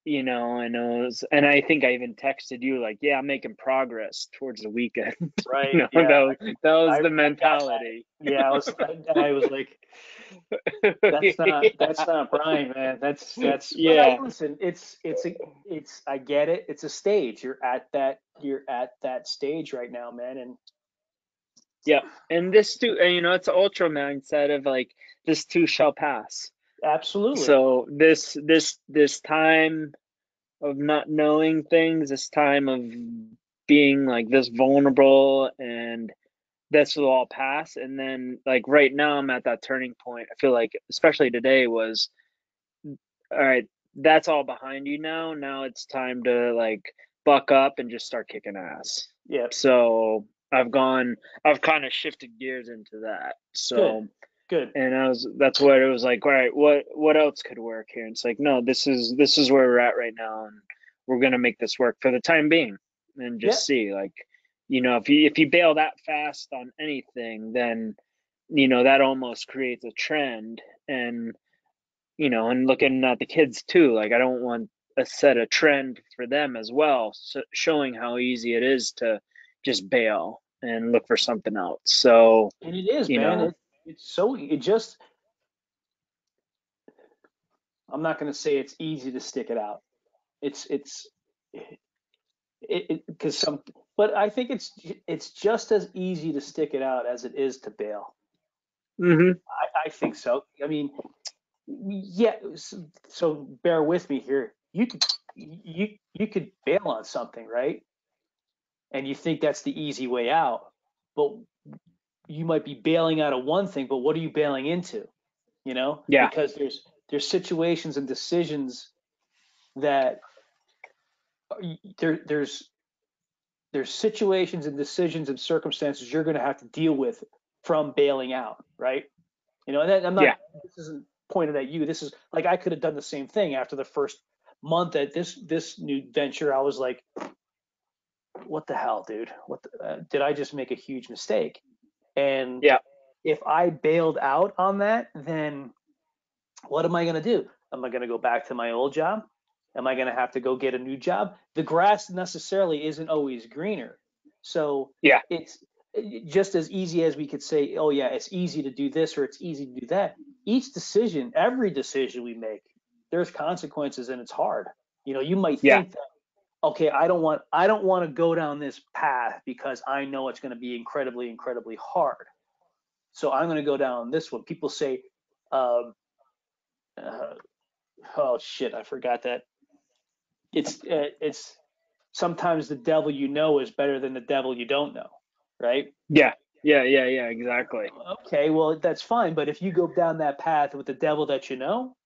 You know, and it was, and I think I even texted you like, yeah, I'm making progress towards the weekend. right. you know, yeah. that was, that was I- I the mentality. yeah. I was. I was like, that's not. That's not Brian, man. That's that's. Yeah. I- listen, it's it's a it's. I get it. It's a stage. You're at that. You're at that stage right now, man. And yeah and this too, and, you know, it's ultra mindset of like this too shall pass. Absolutely. So this this this time of not knowing things, this time of being like this vulnerable and this will all pass. And then like right now I'm at that turning point. I feel like especially today was all right, that's all behind you now. Now it's time to like buck up and just start kicking ass. yeah. So I've gone I've kind of shifted gears into that. So Good. And I was that's what it was like. All right, what what else could work here? And it's like, no, this is this is where we're at right now, and we're gonna make this work for the time being, and just see like, you know, if you if you bail that fast on anything, then you know that almost creates a trend, and you know, and looking at the kids too, like I don't want to set a trend for them as well, so showing how easy it is to just bail and look for something else. So And it is, you man. know. It, it's so it just. I'm not going to say it's easy to stick it out. It's it's it because some, but I think it's it's just as easy to stick it out as it is to bail. mm-hmm. I, I think so. I mean, yeah. So, so bear with me here. You could you you could bail on something, right? And you think that's the easy way out, but you might be bailing out of one thing, but what are you bailing into? You know? Yeah. Because there's there's situations and decisions that there there's there's situations and decisions and circumstances you're going to have to deal with from bailing out, right? You know, and that, I'm not. Yeah. This isn't pointed at you. This is like I could have done the same thing after the first month at this this new venture, I was like, what the hell, dude? What the, uh, did I just make a huge mistake? And Yeah. if I bailed out on that, then what am I going to do? Am I going to go back to my old job? Am I going to have to go get a new job? The grass necessarily isn't always greener. So Yeah. it's just as easy as we could say, oh yeah, it's easy to do this or it's easy to do that. Each decision, every decision we make, there's consequences and it's hard. You know, you might Yeah. think that, okay, I don't want I don't want to go down this path because I know it's going to be incredibly, incredibly hard. So I'm going to go down this one. People say, um, uh, oh shit, I forgot that. It's uh, it's sometimes the devil you know is better than the devil you don't know, right? Yeah. Yeah. Yeah. Yeah. Exactly. Okay, well that's fine, but if you go down that path with the devil that you know,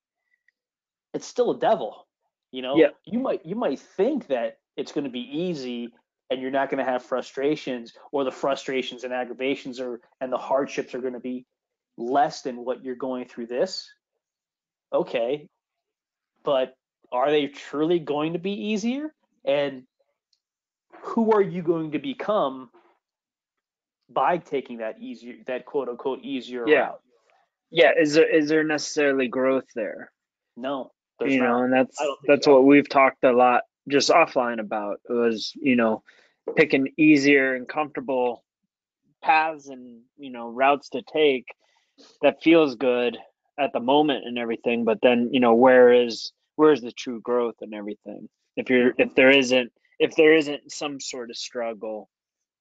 it's still a devil. You know, Yeah. you might you might think that it's going to be easy and you're not going to have frustrations or the frustrations and aggravations are and the hardships are going to be less than what you're going through this. Okay. But are they truly going to be easier? And who are you going to become by taking that easier that quote unquote easier Yeah. route? Yeah. Is there is there necessarily growth there? No, there's you know, and that's I don't think that's so. what we've talked a lot just offline about was you know picking easier and comfortable paths and you know routes to take that feels good at the moment and everything but then you know where is where is the true growth and everything if you're mm-hmm. if there isn't if there isn't some sort of struggle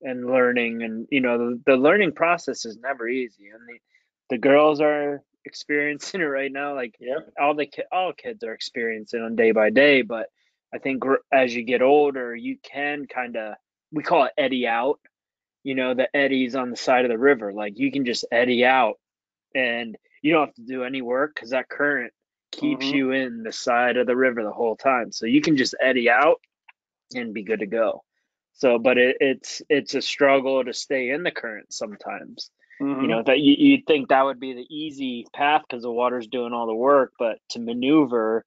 and learning and you know the, the learning process is never easy and the, the girls are experiencing it right now like Yep. all the ki- all kids are experiencing on day by day but i think gr- as you get older you can kind of we call it eddy out you know the eddies on the side of the river like you can just eddy out and you don't have to do any work because that current keeps Mhm. you in the side of the river the whole time so you can just eddy out and be good to go so but it, it's it's a struggle to stay in the current sometimes Mhm. you know that you, you'd think that would be the easy path because the water's doing all the work but to maneuver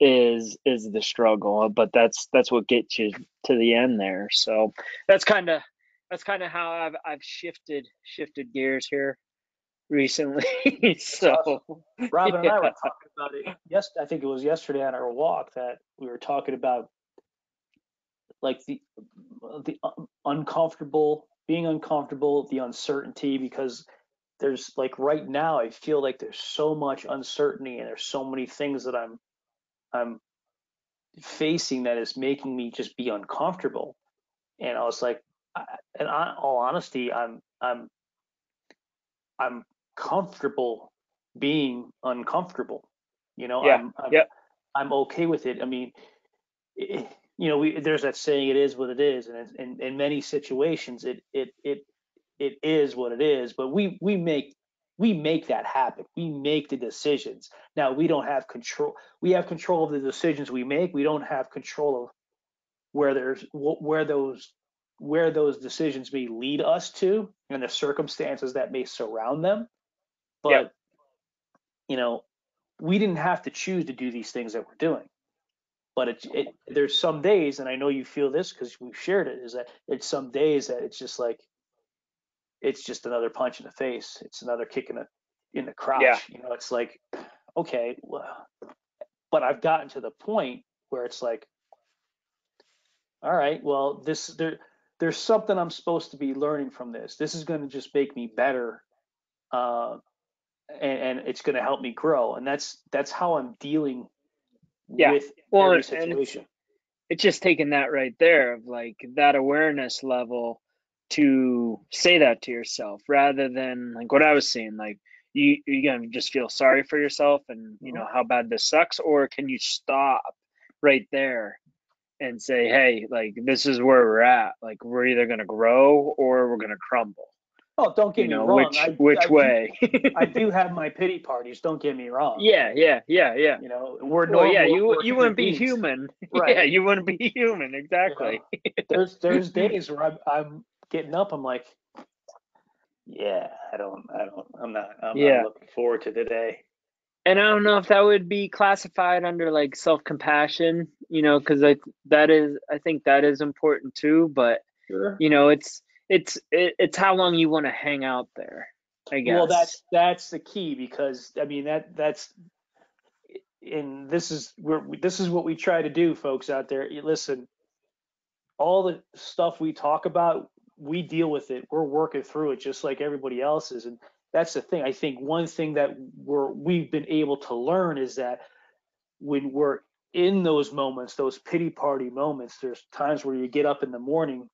is is the struggle but that's that's what gets you to the end there so that's kind of that's kind of how i've i've shifted shifted gears here recently so Robin and I were Yeah. talking about it. Yes, I think it was yesterday on our walk that we were talking about like the the uncomfortable, being uncomfortable, the uncertainty because there's like right now I feel like there's so much uncertainty and there's so many things that I'm I'm facing that is making me just be uncomfortable. And I was like, I, in hon- all honesty, I'm I'm I'm comfortable being uncomfortable. You know, Yeah, I'm I'm, yep. I'm okay with it. I mean, i you know, we, there's that saying, "It is what it is," and in, in, many situations, it it it it is what it is. But we we make we make that happen. We make the decisions. Now we don't have control. We have control of the decisions we make. We don't have control of where there's where those where those decisions may lead us to and the circumstances that may surround them. But Yep. you know, we didn't have to choose to do these things that we're doing. But it, it there's some days, and I know you feel this because we've shared it, is that it's some days that it's just like it's just another punch in the face. It's another kick in the in the crotch. Yeah. You know, it's like, okay, well, but I've gotten to the point where it's like, all right, well, this there there's something I'm supposed to be learning from this. This is going to just make me better, uh, and, and it's going to help me grow. And that's that's how I'm dealing Yeah. with Well, every situation. it's just taking that right there of like that awareness level to say that to yourself rather than like what I was saying, like you you're gonna just feel sorry for yourself and you know mm-hmm. how bad this sucks, or can you stop right there and say, hey, like this is where we're at. Like we're either gonna grow or we're gonna crumble. Oh, don't get You me know, wrong. which I, which I way? I do have my pity parties. Don't get me wrong. yeah, yeah, yeah, yeah. You know, we're Well, normal. yeah, you you wouldn't be human. Right. Yeah, you wouldn't be human. Exactly. There's there's days where I'm I'm getting up. I'm like, yeah, I don't I don't I'm not I'm Yeah. not looking forward to today. and I don't know if that would be classified under like self compassion, you know, because I that is I think that is important too. But sure. you know, it's it's it, it's how long you want to hang out there. I guess. Well, that's that's the key because I mean that that's and this is where this is what we try to do, folks out there. Listen, all the stuff we talk about, we deal with it. We're working through it just like everybody else is, and that's the thing. I think one thing that we're we've been able to learn is that when we're in those moments, those pity party moments, there's times where you get up in the morning.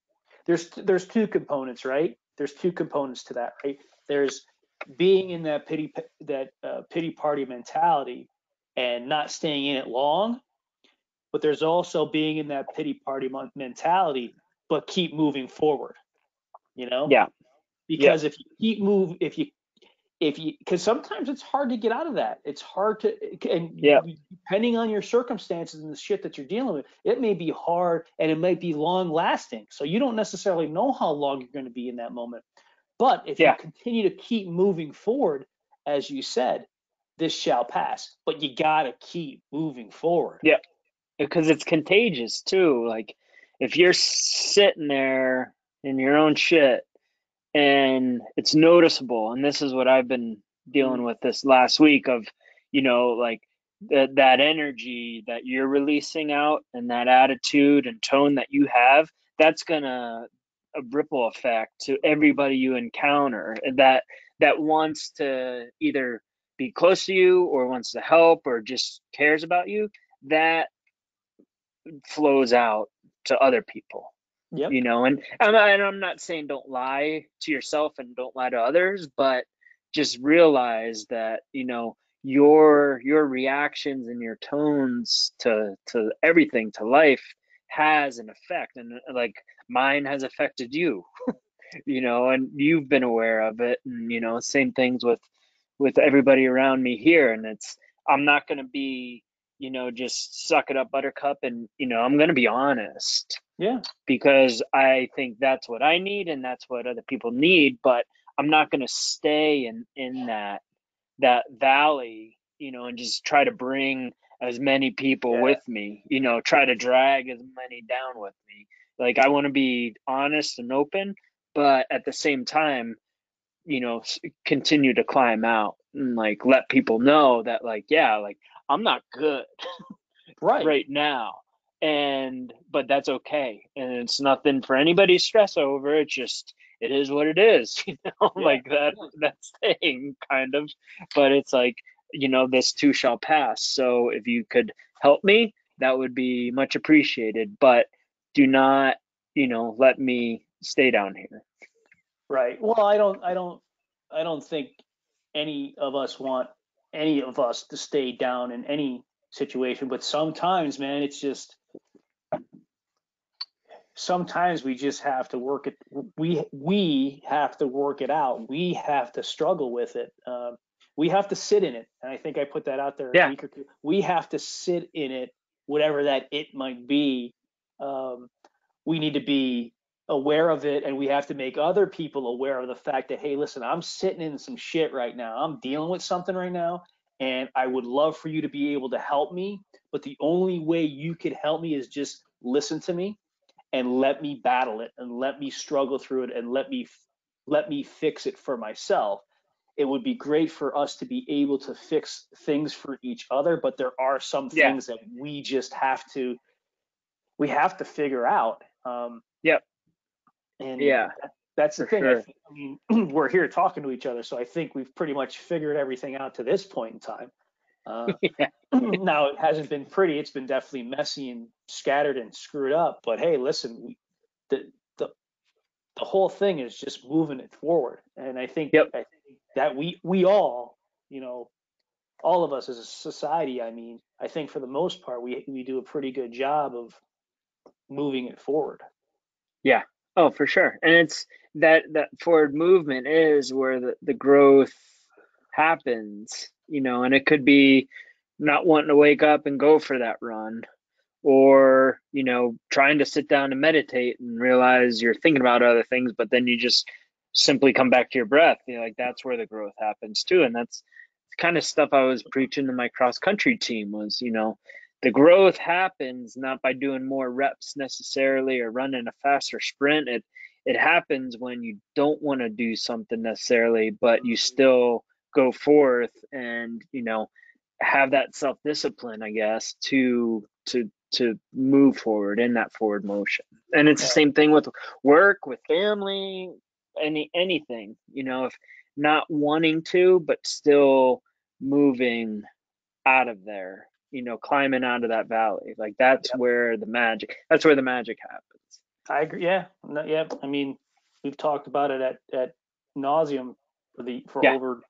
There's there's two components, right? There's two components to that, right? There's being in that pity that uh, pity party mentality and not staying in it long, but there's also being in that pity party mentality, but keep moving forward. You know? Yeah. Because yeah. if you keep move, if you if you because sometimes it's hard to get out of that. It's hard to and yeah. depending on your circumstances and the shit that you're dealing with it may be hard and it might be long lasting so you don't necessarily know how long you're going to be in that moment. But if yeah. you continue to keep moving forward as you said this shall pass. But you got to keep moving forward. Yeah. Because it's contagious too. Like if you're sitting there in your own shit and it's noticeable. And this is what i've been dealing mm. with this last week of you know like that that energy that you're releasing out and that attitude and tone that you have that's gonna a ripple effect to everybody you encounter that that wants to either be close to you or wants to help or just cares about you that flows out to other people Yep. You know, and, and I'm not saying don't lie to yourself and don't lie to others, but just realize that you know your your reactions and your tones to to everything to life has an effect and uh, like mine has affected you you know and you've been aware of it and you know same things with with everybody around me here and it's i'm not going to be you know, just suck it up, buttercup. And, you know, I'm going to be honest. Yeah. Because I think that's what I need and that's what other people need. But I'm not going to stay in, in that, that valley, you know, and just try to bring as many people yeah. with me, you know, try to drag as many down with me. Like, I want to be honest and open, but at the same time, you know, continue to climb out and like let people know that, like, yeah, like I'm not good right right now. And but that's okay. And it's nothing for anybody to stress over. It's just it is what it is, you know, yeah. like that that thing kind of. But it's like, you know, this too shall pass. So if you could help me, that would be much appreciated. But do not, you know, let me stay down here. Right. Well, I don't I don't I don't think any of us want any of us to stay down in any situation. But sometimes, man, it's just sometimes we just have to work it. We we have to work it out. We have to struggle with it. Um, we have to sit in it. And I think I put that out there yeah. We have to sit in it, whatever that it might be. Um, we need to be aware of it and we have to make other people aware of the fact that hey listen i'm sitting in some shit right now i'm dealing with something right now and i would love for you to be able to help me but the only way you could help me is just listen to me and let me battle it and let me struggle through it and let me let me fix it for myself it would be great for us to be able to fix things for each other but there are some yeah. things that we just have to we have to figure out um, yep and yeah, that's the thing. Sure. I, mean, we're here talking to each other, so I think we've pretty much figured everything out to this point in time. Uh, yeah. now it hasn't been pretty; it's been definitely messy and scattered and screwed up. But hey, listen, we, the the the whole thing is just moving it forward, and I think, yep. I think that we we all, you know, all of us as a society, I mean, I think for the most part, we we do a pretty good job of moving it forward. Yeah, Oh, for sure. And it's that that forward movement is where the, the growth happens, you know, and it could be not wanting to wake up and go for that run or, you know, trying to sit down and meditate and realize you're thinking about other things, but then you just simply come back to your breath. You know, like that's where the growth happens too. And that's kind of stuff I was preaching to my cross country team was, you know, the growth happens not by doing more reps necessarily or running a faster sprint. It it happens when you don't want to do something necessarily, but you still go forth and you know have that self discipline, I guess, to to to move forward in that forward motion. And it's the same thing with work, with family, any anything. You know, if not wanting to, but still moving out of there you know climbing out of that valley like that's yep. where the magic that's where the magic happens i agree yeah no, yeah i mean we've talked about it at at nauseum for the for yeah. over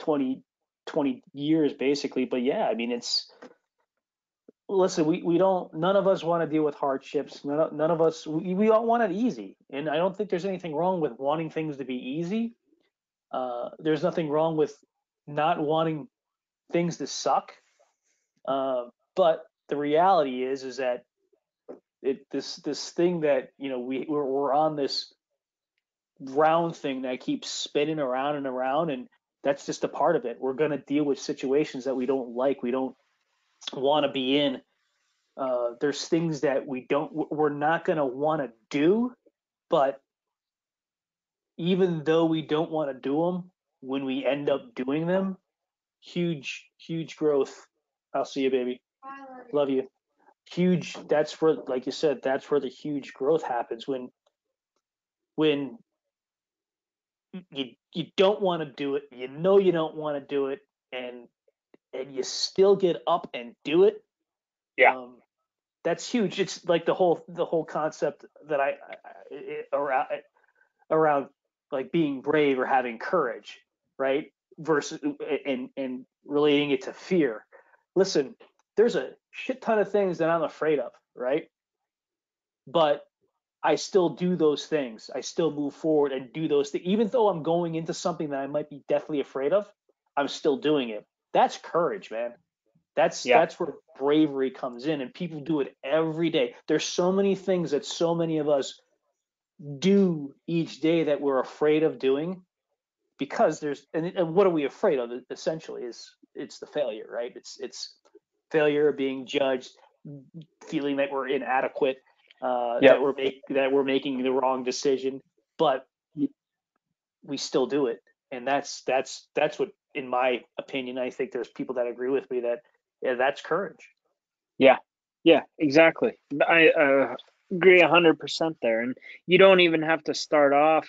20 20 years basically but yeah i mean it's listen we, we don't none of us want to deal with hardships none of, none of us we, we all want it easy and i don't think there's anything wrong with wanting things to be easy. Uh, there's nothing wrong with not wanting things to suck uh, but the reality is, is that it this this thing that you know we we're, we're on this round thing that keeps spinning around and around, and that's just a part of it. We're going to deal with situations that we don't like, we don't want to be in. Uh, there's things that we don't, we're not going to want to do, but even though we don't want to do them, when we end up doing them, huge, huge growth I'll see you, baby. Love you. Huge. That's where, like you said, that's where the huge growth happens when, when you you don't want to do it. You know you don't want to do it, and and you still get up and do it. Yeah. Um, that's huge. It's like the whole the whole concept that I, I around around like being brave or having courage, right? Versus and and relating it to fear listen, there's a shit ton of things that I'm afraid of, right? But I still do those things. I still move forward and do those things. Even though I'm going into something that I might be deathly afraid of, I'm still doing it. That's courage, man. That's yeah. that's where bravery comes in and people do it every day. There's so many things that so many of us do each day that we're afraid of doing because there's and, and what are we afraid of essentially is it's the failure, right? It's it's failure, being judged, feeling that we're inadequate, uh, that we're make, that we're making the wrong decision, but we still do it, and that's that's that's what, in my opinion, I think there's people that agree with me that yeah, that's courage. Yeah, yeah, exactly. I uh, agree hundred percent there, and you don't even have to start off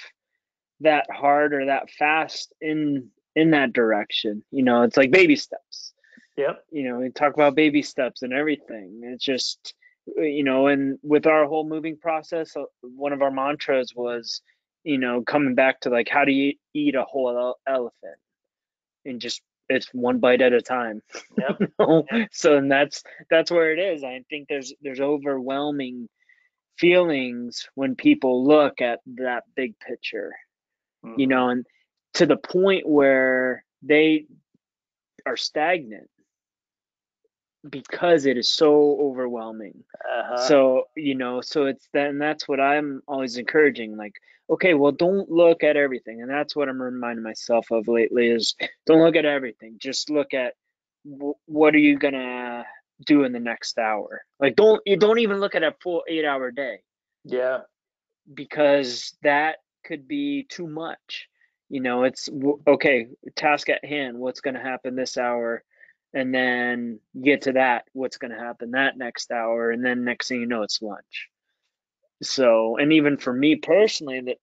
that hard or that fast in in that direction. You know, it's like baby steps. Yep. You know, we talk about baby steps and everything. It's just, you know, and with our whole moving process, uh, one of our mantras was, you know, coming back to like, how do you eat a whole elephant? And just, it's one bite at a time. Yep. So, and that's, that's where it is. I think there's, there's overwhelming feelings when people look at that big picture, mm-hmm. you know, and, to the point where they are stagnant because it is so overwhelming. Uh-huh. So, you know, so it's then that's what I'm always encouraging like okay, well don't look at everything. And that's what I'm reminding myself of lately is don't look at everything. Just look at w- what are you going to do in the next hour. Like don't you don't even look at a full 8-hour day. Yeah. Because that could be too much you know it's okay task at hand what's going to happen this hour and then get to that what's going to happen that next hour and then next thing you know it's lunch so and even for me personally that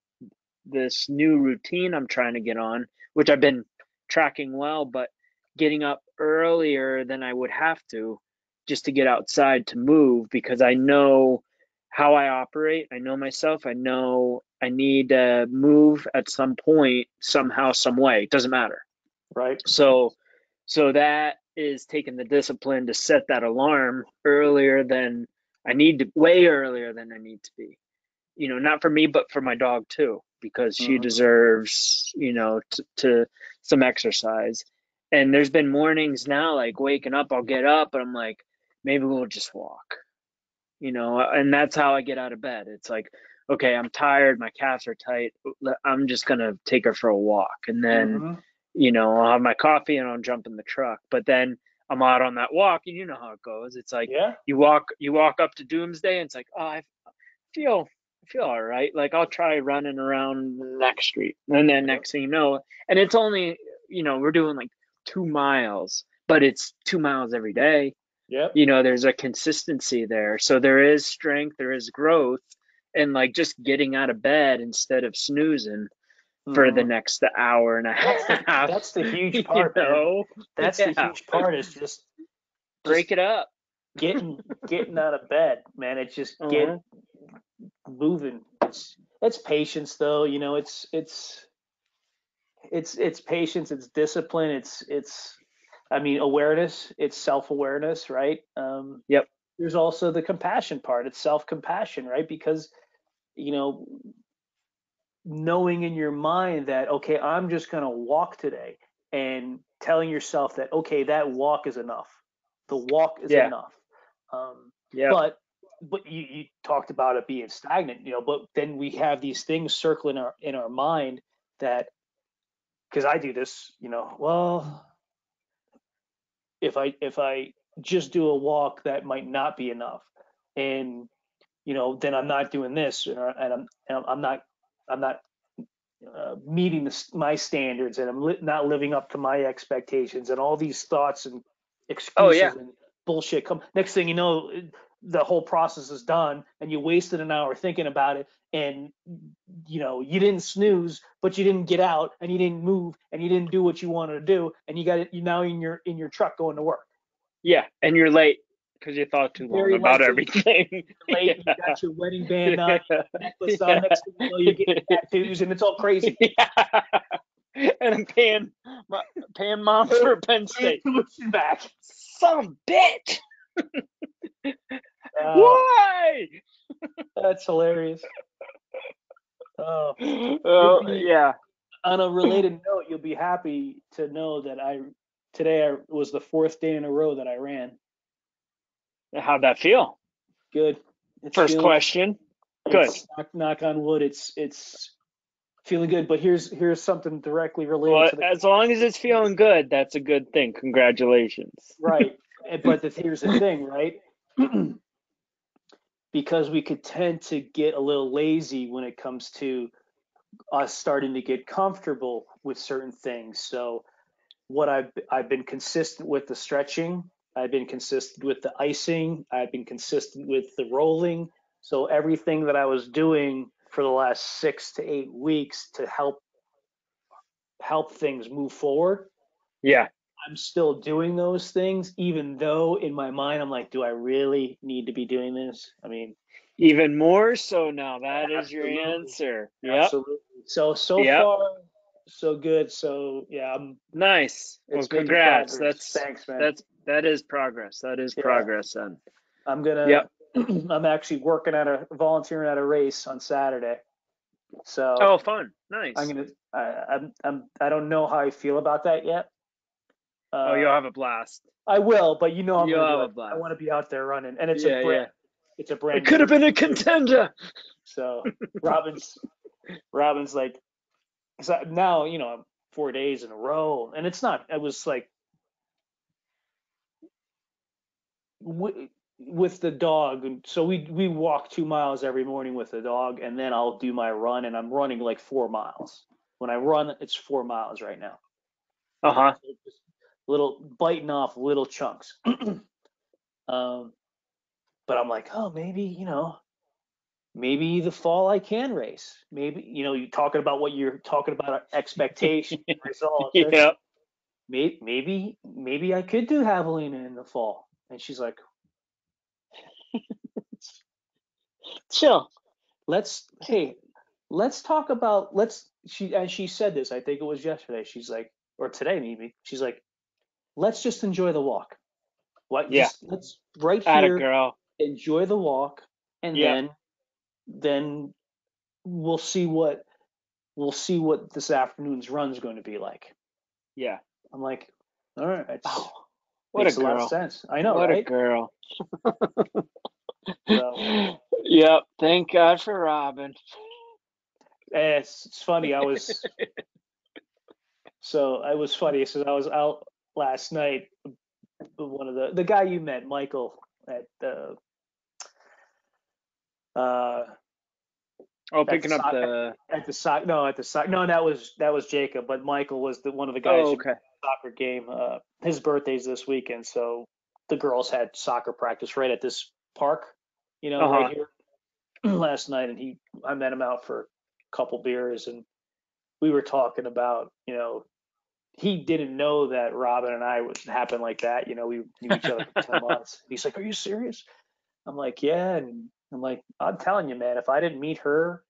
this new routine i'm trying to get on which i've been tracking well but getting up earlier than i would have to just to get outside to move because i know how i operate i know myself i know I need to move at some point, somehow, some way. It doesn't matter. Right. So, so that is taking the discipline to set that alarm earlier than I need to, way earlier than I need to be. You know, not for me, but for my dog too, because she mm-hmm. deserves, you know, t- to some exercise. And there's been mornings now, like waking up, I'll get up and I'm like, maybe we'll just walk, you know, and that's how I get out of bed. It's like, okay, I'm tired, my calves are tight. I'm just gonna take her for a walk, and then mm-hmm. You know, I'll have my coffee and I'll jump in the truck. But then I'm out on that walk, and you know how it goes. It's like Yeah. you walk you walk up to Doomsday, and it's like, oh, I feel I feel all right. Like I'll try running around the next street, and then next thing you know, and it's only you know we're doing like two miles, but it's two miles every day. Yep. You know, there's a consistency there, so there is strength, there is growth, and like just getting out of bed instead of snoozing for the Mhm. next hour and a That's the, half. that's the huge part, man. know? That's the huge part is just Break it up. getting getting out of bed, man. It's just Uh-huh. get moving. It's it's patience though, you know, it's it's it's it's patience, it's discipline, it's it's I mean awareness, it's self-awareness, right? Um Yep. there's also the compassion part. It's self-compassion, right? Because you know knowing in your mind that okay, I'm just going to walk today and telling yourself that okay, that walk is enough. The walk is Yeah. enough. Um Yeah. but but you, you talked about it being stagnant you know but then we have these things circling our in our mind that because i do this you know well if i if i just do a walk that might not be enough and you know then i'm not doing this and, and i'm and i'm not i'm not uh, meeting the, my standards and i'm li- not living up to my expectations and all these thoughts and excuses Oh, yeah. and bullshit come next thing you know the whole process is done and you wasted an hour thinking about it and you know you didn't snooze but you didn't get out and you didn't move and you didn't do what you wanted to do and you got it you now in your in your truck going to work Yeah, and you're late because you thought too long about everything. Late you got your wedding band on necklace on next thing you know you're getting tattoos and it's all crazy Yeah. and I'm paying my, paying mom for Penn State. back Some bitch. Uh, Why? that's hilarious oh Oh yeah. on a related note you'll be happy to know that i today I, was the fourth day in a row that i ran How'd that feel? good It's First feeling- question. Good. knock, knock on wood it's it's feeling good but here's here's something directly related Well, to the as long as it's feeling good, that's a good thing. Congratulations. right but the, here's the thing right because we could tend to get a little lazy when it comes to us starting to get comfortable with certain things so what i've i've been consistent with the stretching i've been consistent with the icing i've been consistent with the rolling so everything that i was doing for the last 6 to 8 weeks to help help things move forward Yeah. I'm still doing those things, even though in my mind I'm like, do I really need to be doing this? I mean, Even more so now. That is your answer. Yep. absolutely. So so Yep. far, so good. So yeah, I'm. Nice. Well, congrats. That's thanks, man. that's that is progress. That is Yeah. progress then. I'm gonna. Yep. I'm actually working at a volunteering at a race on Saturday. So Oh, fun. Nice. I'm gonna. I, I'm. I'm. I don't know how I feel about that yet. Uh, oh, you'll have a blast. I will, but you know I'm You'll gonna have a blast. I want to be out there running, and it's Yeah, a brand. yeah. It's a brand. It could have been a contender. So Robin's Robin's like, I- now you know four days in a row, and it's not. It was like wi- with the dog, and so we we walk two miles every morning with the dog, and then I'll do my run, and I'm running like four miles. When I run, it's four miles right now. Uh huh. Little biting off little chunks. um, but I'm like, oh, maybe you know, maybe the fall I can race. Maybe you know, you talking about what you're talking about expectation results. Yeah. Maybe maybe maybe I could do javelina in the fall. And she's like, Chill. let's hey, let's talk about let's she and she said this. I think it was yesterday. She's like, or today maybe. She's like, let's just enjoy the walk. What? Yeah. Just, let's right Atta here. girl. enjoy the walk and Yeah. then then we'll see what we'll see what this afternoon's run is going to be like Yeah. i'm like all right Oh, what makes a a, lot girl. of sense i know what right a girl. So- yep. Thank God for Robin. Eh, it's, it's funny i was So it was funny because I was out last night. One of the the guy you met, Michael, at the uh, Oh, That's picking up the. at the soc no at the soc no that was that was Jacob, but Michael was the one of the guys Oh, okay. soccer game. Uh, his birthday's this weekend, so the girls had soccer practice right at this park, you know, Uh-huh. right here last night. And he, I met him out for a couple beers, and we were talking about, you know, he didn't know that Robin and I would happen like that. You know, we knew each other for ten months. He's like, "Are you serious?" I'm like, "Yeah," and I'm like, "I'm telling you, man, if I didn't meet her."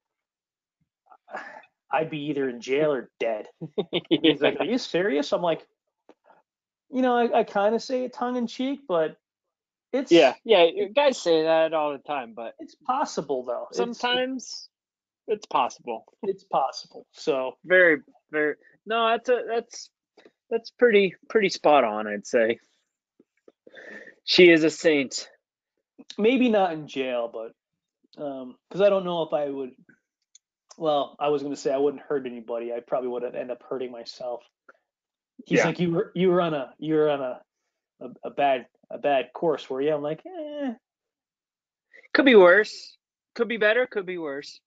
I'd be either in jail or dead. He's like, "Are you serious?" I'm like, you know, I, I kind of say it tongue in cheek, but it's yeah, yeah. Guys say that all the time, but it's possible though. It's- sometimes it's possible. it's, possible. So Very, very. No, that's a that's that's pretty pretty spot on. I'd say. She is a saint. Maybe not in jail, but because I don't know if I would. Well, I was going to say I wouldn't hurt anybody. I probably would end up hurting myself. He's Yeah. like, you were you were on a you were on a a, a bad a bad course, were you? I'm like, eh. Could be worse. Could be better. Could be worse.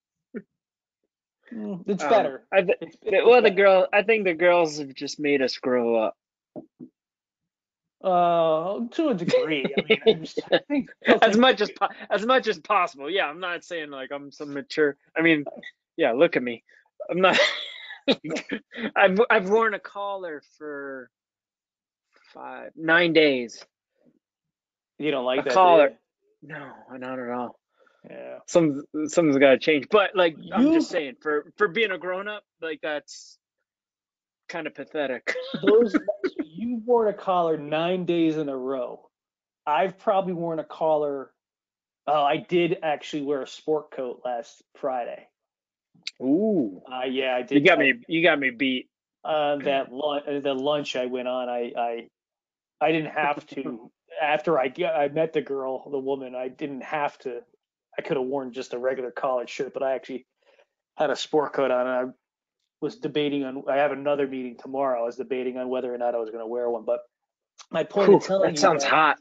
mm, It's Um, better. I th- It's, it's well, the girl. I think the girls have just made us grow up. Uh, to a degree. I mean, I, just, I think as much as po- as much as possible. Yeah, I'm not saying like I'm some mature. I mean, yeah, look at me. I'm not. I've I've worn a collar for five nine days. you don't like a that. collar. you? No, not at all. Yeah. Some something's got to change. But like I'm just saying, for for being a grown up, like that's kind of pathetic. Those you've worn a collar nine days in a row. I've probably worn a collar. Oh, I did actually wear a sport coat last Friday. Ooh, Uh, yeah, I did. you got I- me. You got me beat. uh, that lunch, the lunch I went on, I, I, I didn't have to. after I get, I met the girl, the woman, I didn't have to. I could have worn just a regular collared shirt, but I actually had a sport coat on, and I was debating on. I have another meeting tomorrow. I was debating on whether or not I was going to wear one, but my point Whew, of telling that you sounds that- hot.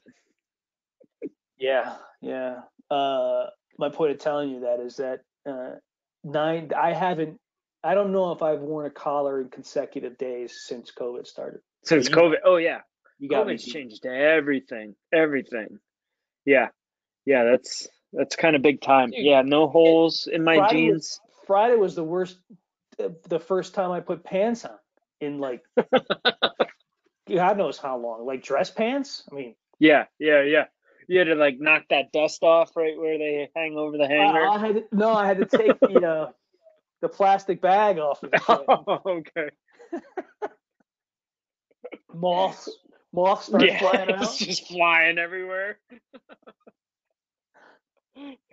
yeah, yeah. Uh, my point of telling you that is that uh, nine. I haven't. I don't know if I've worn a collar in consecutive days since COVID started. Since you- COVID. Oh yeah. You got. COVID's changed everything. Everything. Yeah. Yeah, that's that's kind of big time. Dude, Yeah, no holes in my Friday jeans. Was, Friday was the worst. The first time I put pants on in like God knows how long. Like dress pants. I mean, Yeah, yeah, yeah. You had to like knock that dust off right where they hang over the hanger. I, I had to, no, I had to take the uh, the plastic bag off of shit. oh, okay. moths. Moths start yeah, flying it's just flying everywhere.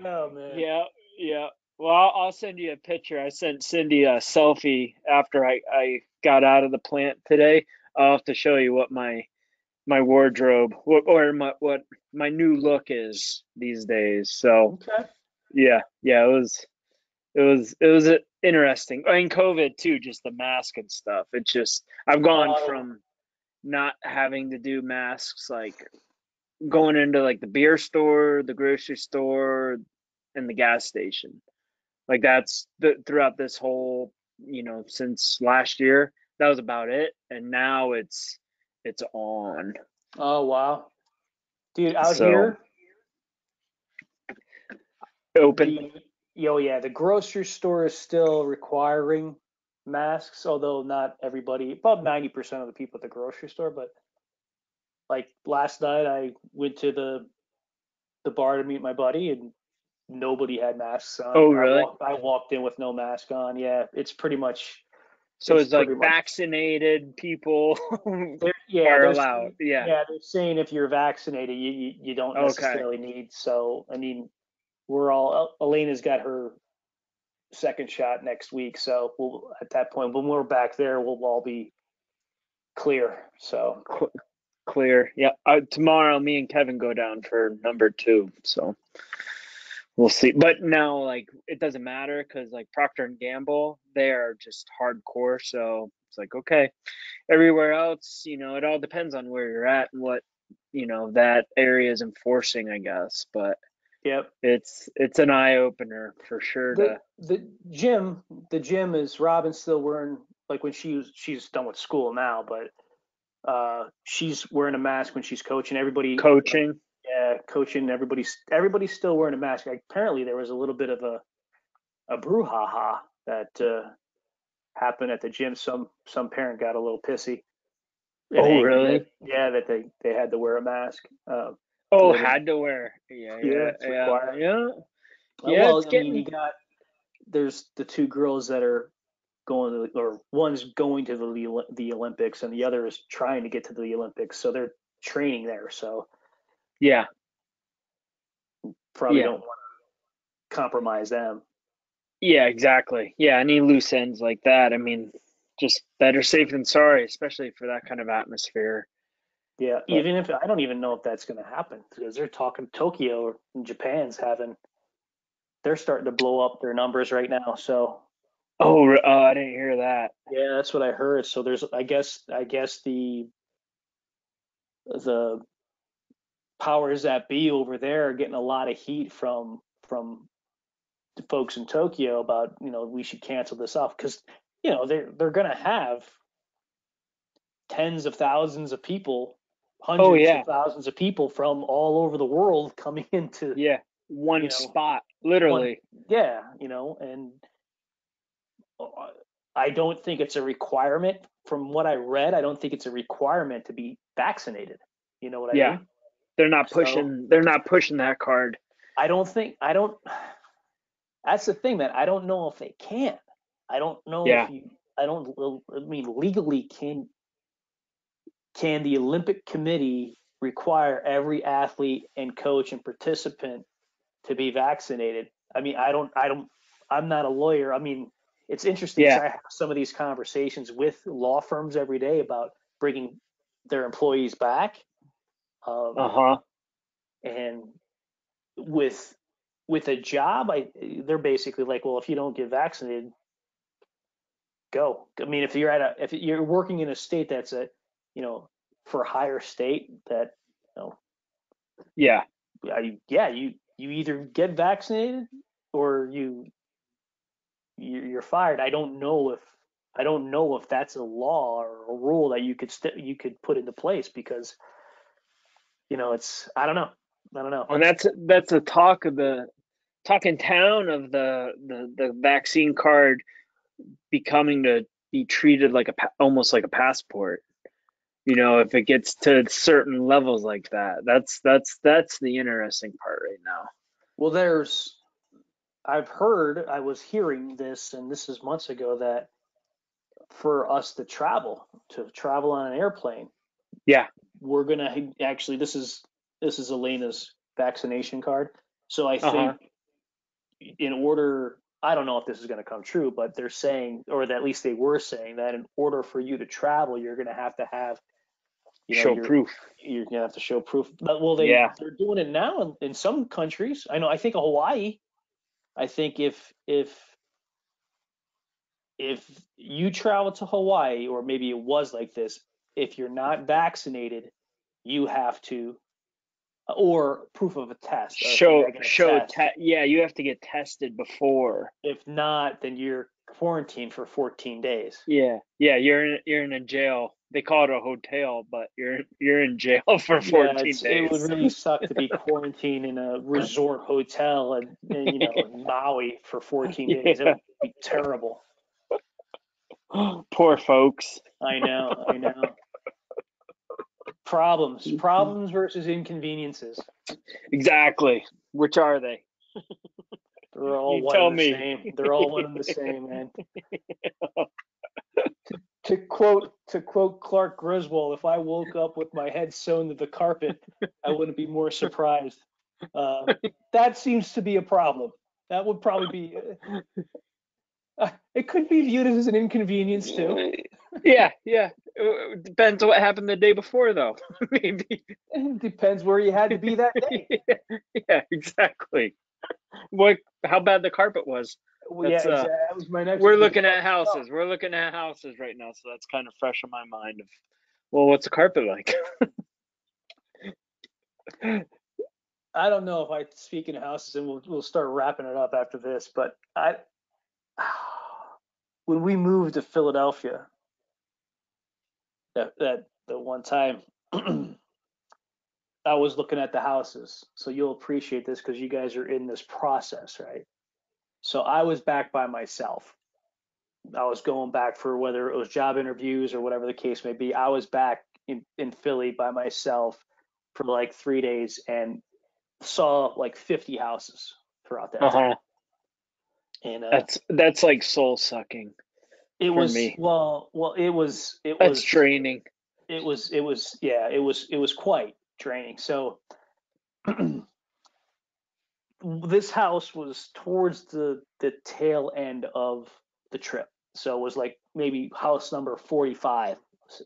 Oh man. Yeah, yeah. Well, I'll, I'll send you a picture. I sent Cindy a selfie after I, I got out of the plant today. I'll have to show you what my my wardrobe what, or my what my new look is these days. So Okay. yeah, yeah, it was it was it was uh, interesting. I mean, COVID too, just the mask and stuff. It's just I've gone Oh. from not having to do masks like going into like the beer store, the grocery store, and the gas station. Like that's the, throughout this whole, you know, since last year, that was about it. And now it's it's on. Oh wow. Dude, out So, here, Open. the, oh yeah, the grocery store is still requiring masks, although not everybody, about ninety percent of the people at the grocery store. But like last night, I went to the the bar to meet my buddy, and nobody had masks on. Oh, I really? walked, I walked in with no mask on. Yeah, it's pretty much. So it's it's like much- vaccinated people Yeah, are allowed. Yeah. yeah, they're saying if you're vaccinated, you you, you don't Okay. necessarily need. So I mean, we're all Elena's got her second shot next week, so we'll at that point when we're back there, we'll all be clear. So Cl- clear. Yeah. Uh, tomorrow, me and Kevin go down for number two. So we'll see. But now, like, it doesn't matter because like Procter and Gamble, they are just hardcore. So It's like okay, everywhere else, you know, it all depends on where you're at and what you know that area is enforcing, I guess. But Yep. it's it's an eye opener for sure. The, To the gym, the gym is Robin's still wearing like when she was she's done with school now, but uh she's wearing a mask when she's coaching. Everybody coaching. Yeah, coaching. Everybody's everybody's still wearing a mask. Apparently, there was a little bit of a a brouhaha that uh, happened at the gym. Some some parent got a little pissy. Oh, angry really? yeah, that they they had to wear a mask. Uh, Oh, had to wear. Yeah, Yeah, yeah, yeah, yeah. Uh, Yeah, well, it's I getting- mean, you got there's the two girls that are going to, or one's going to the the Olympics, and the other is trying to get to the Olympics. So they're training there. So Yeah, probably Yeah. don't want to compromise them. yeah, exactly. Yeah, any loose ends like that. I mean, just better safe than sorry, especially for that kind of atmosphere. Yeah, But- even if I don't even know if that's going to happen because they're talking Tokyo and Japan's having they're starting to blow up their numbers right now. So Oh, re- oh, I didn't hear that. yeah, that's what I heard. So there's I guess I guess the the powers that be over there are getting a lot of heat from from the folks in Tokyo about you know we should cancel this off because you know they're they're going to have tens of thousands of people hundreds Oh, yeah. of thousands of people from all over the world coming into Yeah, one You know, spot, literally. yeah, you know, and I don't think it's a requirement. From what I read, I don't think it's a requirement to be vaccinated. You know what I Yeah. mean? They're not So- pushing. They're not pushing that card. I don't think I don't. That's the thing, man. I don't know if they can. I don't know Yeah. if you. I don't. I mean, legally, can can the Olympic Committee require every athlete and coach and participant to be vaccinated? I mean, I don't. I don't. I'm not a lawyer. I mean, it's interesting. Yeah. I have some of these conversations with law firms every day about bringing their employees back. Um, Uh huh. and with with a job i they're basically like well if you don't get vaccinated go i mean if you're at a if you're working in a state that's a you know for higher state that you know Yeah. I, yeah you you either get vaccinated or you you- you're fired i don't know if i don't know if that's a law or a rule that you could st- you could put into place because you know it's i don't know i don't know And that's that's a talk of the talk in town of the the the vaccine card becoming to be treated like a almost like a passport. You know, if it gets to certain levels like that, that's that's that's the interesting part right now. Well, there's, I've heard, I was hearing this, and this is months ago, that for us to travel, to travel on an airplane, Yeah. We're gonna actually, this is this is Elena's vaccination card. So I Uh-huh. think in order, I don't know if this is gonna come true, but they're saying, or at least they were saying that in order for you to travel, you're gonna have to have, you know, Show your- proof. you're gonna have to show proof. But well, they Yeah. they're doing it now in, in some countries. I know. I think Hawaii. I think if if if you travel to Hawaii, or maybe it was like this, if you're not vaccinated, you have to, or proof of a test. Show show test. te- yeah, you have to get tested before. If not, then you're quarantined for 14 days. Yeah. Yeah, you're in you're in a jail. They call it a hotel, but you're you're in jail for 14 Yeah, days. It would really suck to be quarantined in a resort hotel and, and, you know in Maui for 14 days. It would be terrible. Poor folks. I know, I know. Problems, problems versus inconveniences. Exactly. Which are they? They're all You one tell and the me. same. They're all one and the same, man. to, to quote to quote Clark Griswold, if I woke up with my head sewn to the carpet, I wouldn't be more surprised. Uh, that seems to be a problem. That would probably be. Uh, it could be viewed as an inconvenience too. Yeah, yeah. Uh, It depends what happened the day before, though. Maybe. It depends where you had to be that day. yeah, exactly. What? How bad the carpet was? Well, yeah, uh, that was my next. We're looking at houses. We're looking at houses right now, so that's kind of fresh in my mind. Of, well, what's the carpet like? I don't know if I speak in houses, and we'll we'll start wrapping it up after this. But I, when we moved to Philadelphia, that that the one time, I was looking at the houses. So you'll appreciate this because you guys are in this process, right? So I was back by myself. I was going back for whether it was job interviews or whatever the case may be. I was back in, in Philly by myself for like three days and saw like 50 houses throughout that uh time. And uh, That's that's like soul sucking. It was me. well, well, it was it That's was draining. it was it was yeah it was it was quite draining. So this house was towards the the tail end of the trip. So it was like maybe house number 45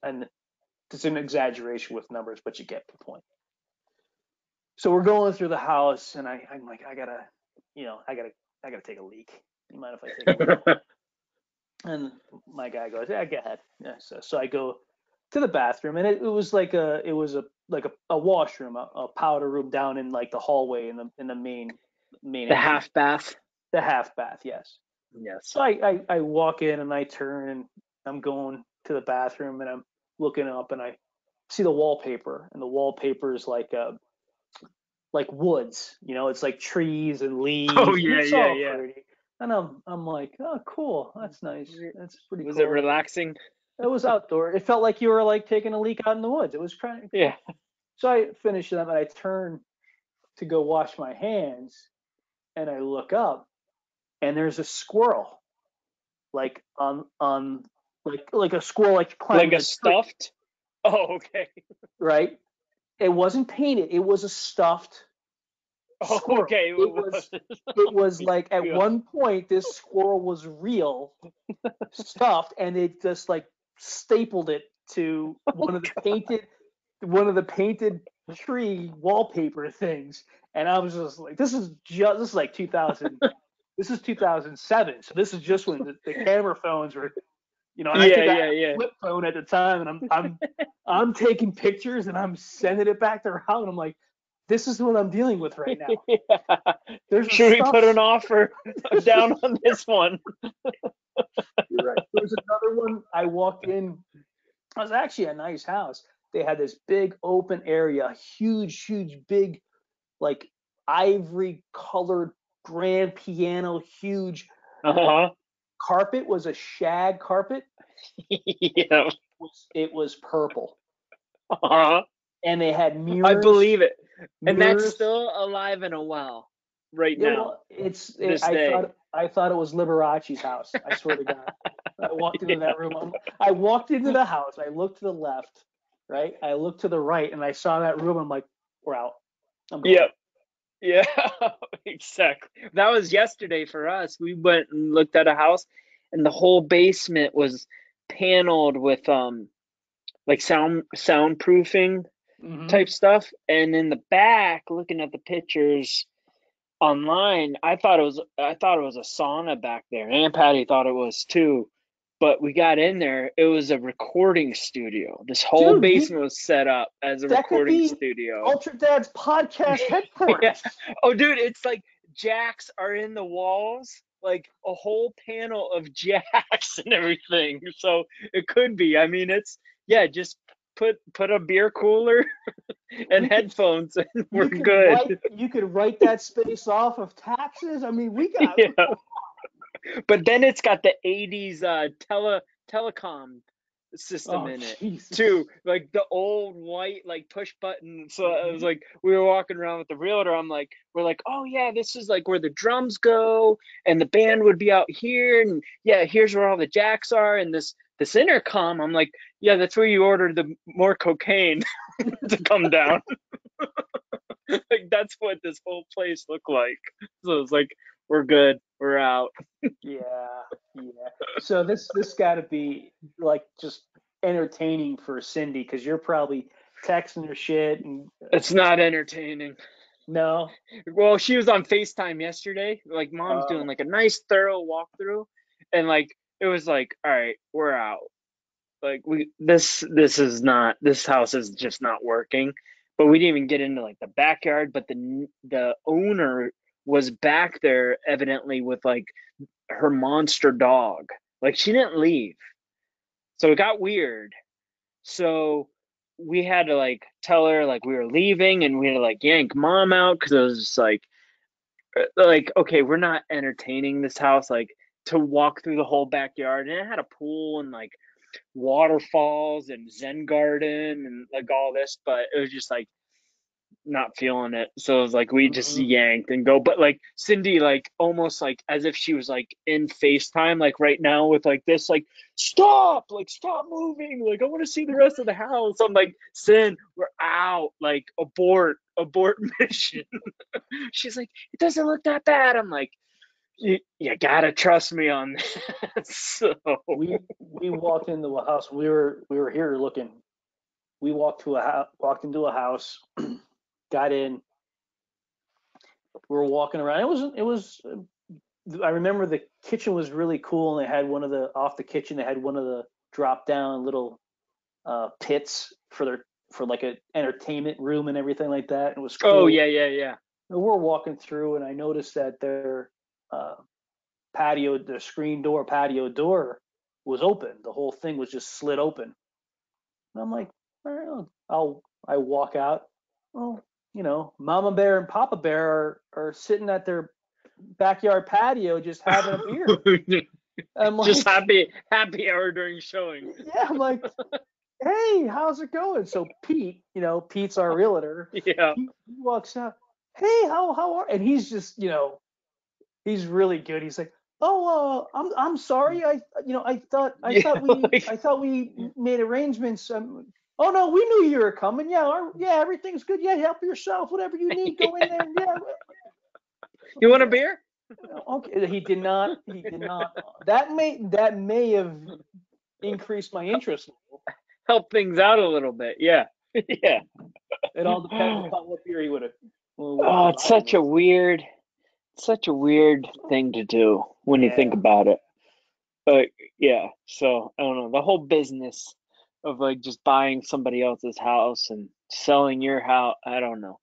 and it's an exaggeration with numbers but you get the point. So we're going through the house and i i'm like i gotta you know i gotta i gotta take a leak. You mind if i take a leak and my guy goes, "Yeah, go ahead." Yeah, so, so I go to the bathroom, and it, it was like a, it was a like a, a washroom, a, a powder room down in like the hallway in the in the main main the entrance. half bath. the half bath, yes. Yes. So I, I I walk in and I turn and I'm going to the bathroom and I'm looking up and I see the wallpaper and the wallpaper is like uh like woods, you know, it's like trees and leaves. Oh, yeah, yeah, yeah. pretty. And I'm I'm like, oh cool, that's mm, nice. That's pretty Was cool. it relaxing? It was outdoor. It felt like you were like taking a leak out in the woods. It was kind of Yeah. so I finish them and I turn to go wash my hands and I look up and there's a squirrel like on on like like a squirrel like climbing Like a tree, stuffed? Oh, okay. right? It wasn't painted. It was a stuffed Oh, squirrel. okay. It was it was like at Yeah. one point this squirrel was real stuffed and it just like stapled it to one of the painted one of the painted tree wallpaper things and i was just like this is just this is like 2000 this is 2007 so this is just when the, the camera phones were you know and i Yeah, think I yeah, had a yeah. flip phone at the time and i'm i'm i'm taking pictures and i'm sending it back to Raul and i'm like this is what i'm dealing with right now Yeah. there's Should we put an offer down on this one? You're right. There's another one. I walked in. It was actually a nice house. They had this big open area, huge, huge, big, like ivory colored grand piano, huge Uh huh. carpet was a shag carpet. yeah. It was, it was purple, Uh-huh. And they had mirrors. I believe it. And that's still alive and a well right Yeah, now. well, it's. It, I day. thought I thought it was Liberace's house. I swear to God. I walked into that room. I'm- I walked into the house. I looked to the left, right. I looked to the right, and I saw that room. I'm like, we're out. I'm going. Yep. Yeah, exactly. That was yesterday for us. We went and looked at a house and the whole basement was paneled with um like sound soundproofing Mhm. type stuff. And in the back, looking at the pictures online, I thought it was I thought it was a sauna back there. And Patty thought it was too. But we got in there, it was a recording studio. This whole Dude, basement was set up as a recording studio. Ultra Dad's podcast headquarters. Yeah. Oh, dude, it's like jacks are in the walls, like a whole panel of jacks and everything. So it could be. I mean, it's yeah, just put put a beer cooler and We could- headphones, and we're could good. Write, you could write that space off of taxes. I mean, we got. Yeah. But then it's got the '80s uh, tele telecom system Oh, in it. Jesus. too like the old white like push button so i was like we were walking around with the realtor i'm like we're like oh yeah this is like where the drums go and the band would be out here and yeah here's where all the jacks are and this this intercom i'm like yeah that's where you order the more cocaine to come down like that's what this whole place looked like so it's like we're good we're out Yeah, yeah. So this this got to be like just entertaining for Cindy because you're probably texting her shit and it's not entertaining No. Well, she was on FaceTime yesterday. Like mom's Oh. doing like a nice thorough walkthrough and like it was like, all right, we're out. Like we this this is not this house is just not working. But we didn't even get into like the backyard, but the the owner was back there evidently with like her monster dog. Like she didn't leave. So it got weird. So we had to like tell her like we were leaving and we had to like yank mom out because it was just like uh, like okay we're not entertaining this house like to walk through the whole backyard and it had a pool and like waterfalls and zen garden and like all this but it was just like not feeling it. So it was like we just Mhm. yanked and go but like cindy like almost like as if she was like in facetime like right now with like this like stop! Like stop moving! Like i want to see the rest of the house. I'm like sin we're out. Like abort abort mission. She's like it doesn't look that bad. I'm like you, you gotta trust me on this so we we walked into a house. We were we were here looking. We walked to a house, walked into a house, got in. We were walking around. It was it was. I remember the kitchen was really cool, and they had one of the off the kitchen. They had one of the drop down little uh, pits for their for like a entertainment room and everything like that. It was cool. oh yeah yeah yeah And we're walking through, and I noticed that their uh, patio, the screen door, patio door was open. The whole thing was just slid open. And I'm like, all right, I'll, I'll I walk out. Well, you know, Mama Bear and Papa Bear are, are sitting at their backyard patio just having a beer. I'm like, just happy happy hour during showing yeah, I'm like, hey, how's it going? So Pete, you know, Pete's our realtor. yeah he, he walks out. Hey, how how are? And he's just you know, he's really good. He's like, oh, uh, I'm I'm sorry. I you know I thought I Yeah, thought we like- I thought we made arrangements. Um, oh no, we knew you were coming. Yeah, our, yeah, everything's good. Yeah, help yourself. Whatever you need, go in there. Yeah. you want a beer Okay. He did not. He did not. That may that may have increased my interest. help things out a little bit yeah yeah It all depends on what beer he would have. oh it's such a weird such a weird thing to do when you think about it but yeah so i don't know the whole business of like just buying somebody else's house and selling your house i don't know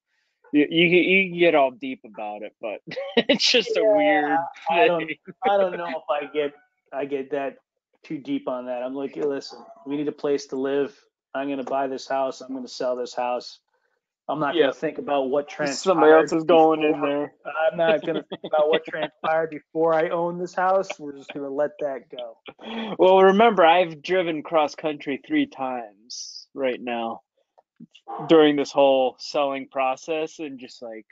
you you, you get all deep about it but it's just a weird I don't- I don't know if I get I get that too deep on that. I'm like, hey, listen, we need a place to live. I'm gonna buy this house. I'm gonna sell this house. I'm not Yeah. gonna think about what transpired. somebody else is going in there I'm not gonna think about what transpired before I own this house. We're just gonna let that go. Well, remember, I've driven cross country three times right now during this whole selling process, and just like,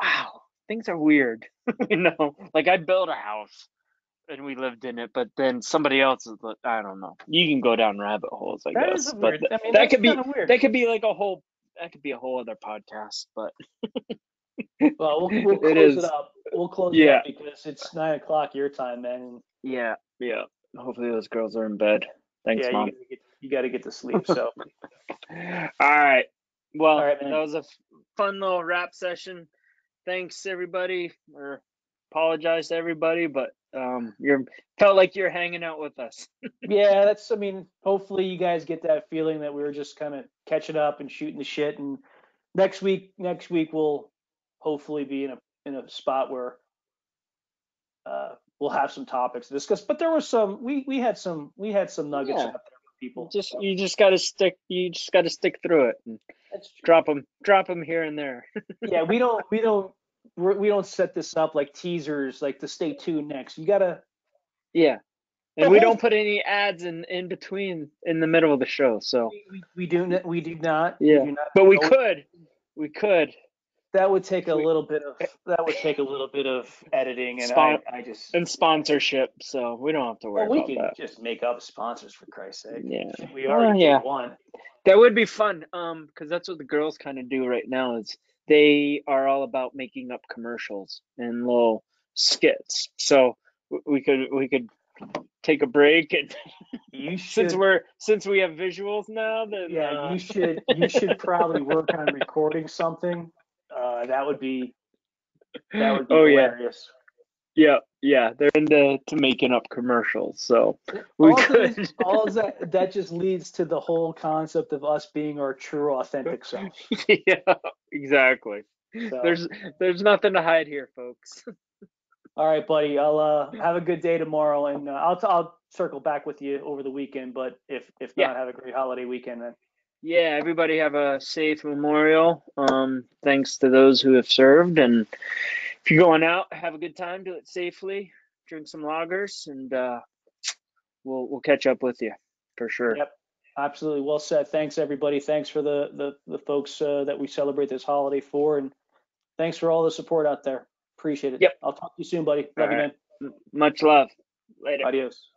wow, things are weird. you know, like I built a house and we lived in it, but then somebody else is, I don't know. You can go down rabbit holes, I That guess. but weird. th- I mean, that could be weird. that could be like a whole that could be a whole other podcast, but well, we'll, we'll close is. it up. We'll close it Yeah. up because it's nine o'clock your time, man. Yeah, yeah. Hopefully those girls are in bed. Thanks, yeah, mom. you get, you gotta get to sleep. So All right. Well, All right, that was a fun little rap session. Thanks everybody, or apologize to everybody, but um, you're felt like you're hanging out with us. yeah, that's. I mean, hopefully you guys get that feeling that we were just kind of catching up and shooting the shit. And next week, next week we'll hopefully be in a in a spot where uh, we'll have some topics to discuss. But there was some. We we had some. We had some nuggets Yeah. out there for people. Just so you just got to stick. You just got to stick through it and drop them, drop them here and there. yeah, we don't we don't we're, we don't set this up like teasers, like to stay tuned next. You gotta. Yeah, and we don't put any ads in in between in the middle of the show. So, We, we, we do n- we do not. Yeah, We do not but we could, we could. That would take a little bit of that would take a little bit of editing, and Spon- I, I just and sponsorship, so we don't have to worry well, we can that. just make up sponsors for Christ's sake. Yeah. we already yeah. one. That would be fun, um, because that's what the girls kind of do right now. Is they are all about making up commercials and little skits. So we could we could take a break and You should. since we're since we have visuals now, then yeah, uh, you should. You should probably work on recording something Uh, that would be that would be Oh, yeah. hilarious. Yeah, yeah, they're into to making up commercials, so we all could. things- all that that just leads to the whole concept of us being our true authentic selves. yeah, exactly. So, There's there's nothing to hide here, folks. all right, buddy. I'll uh, have a good day tomorrow, and uh, I'll t- I'll circle back with you over the weekend. But if if not, Yeah. have a great holiday weekend then. Yeah, everybody have a safe memorial. Um, thanks to those who have served, and if you're going out, have a good time. Do it safely. Drink some lagers, and uh, we'll we'll catch up with you for sure. Yep. Absolutely well said. Thanks everybody. Thanks for the the the folks uh, that we celebrate this holiday for, and thanks for all the support out there. Appreciate it. Yep. I'll talk to you soon, buddy. Love All you, right. man. Much love. Later. Adios.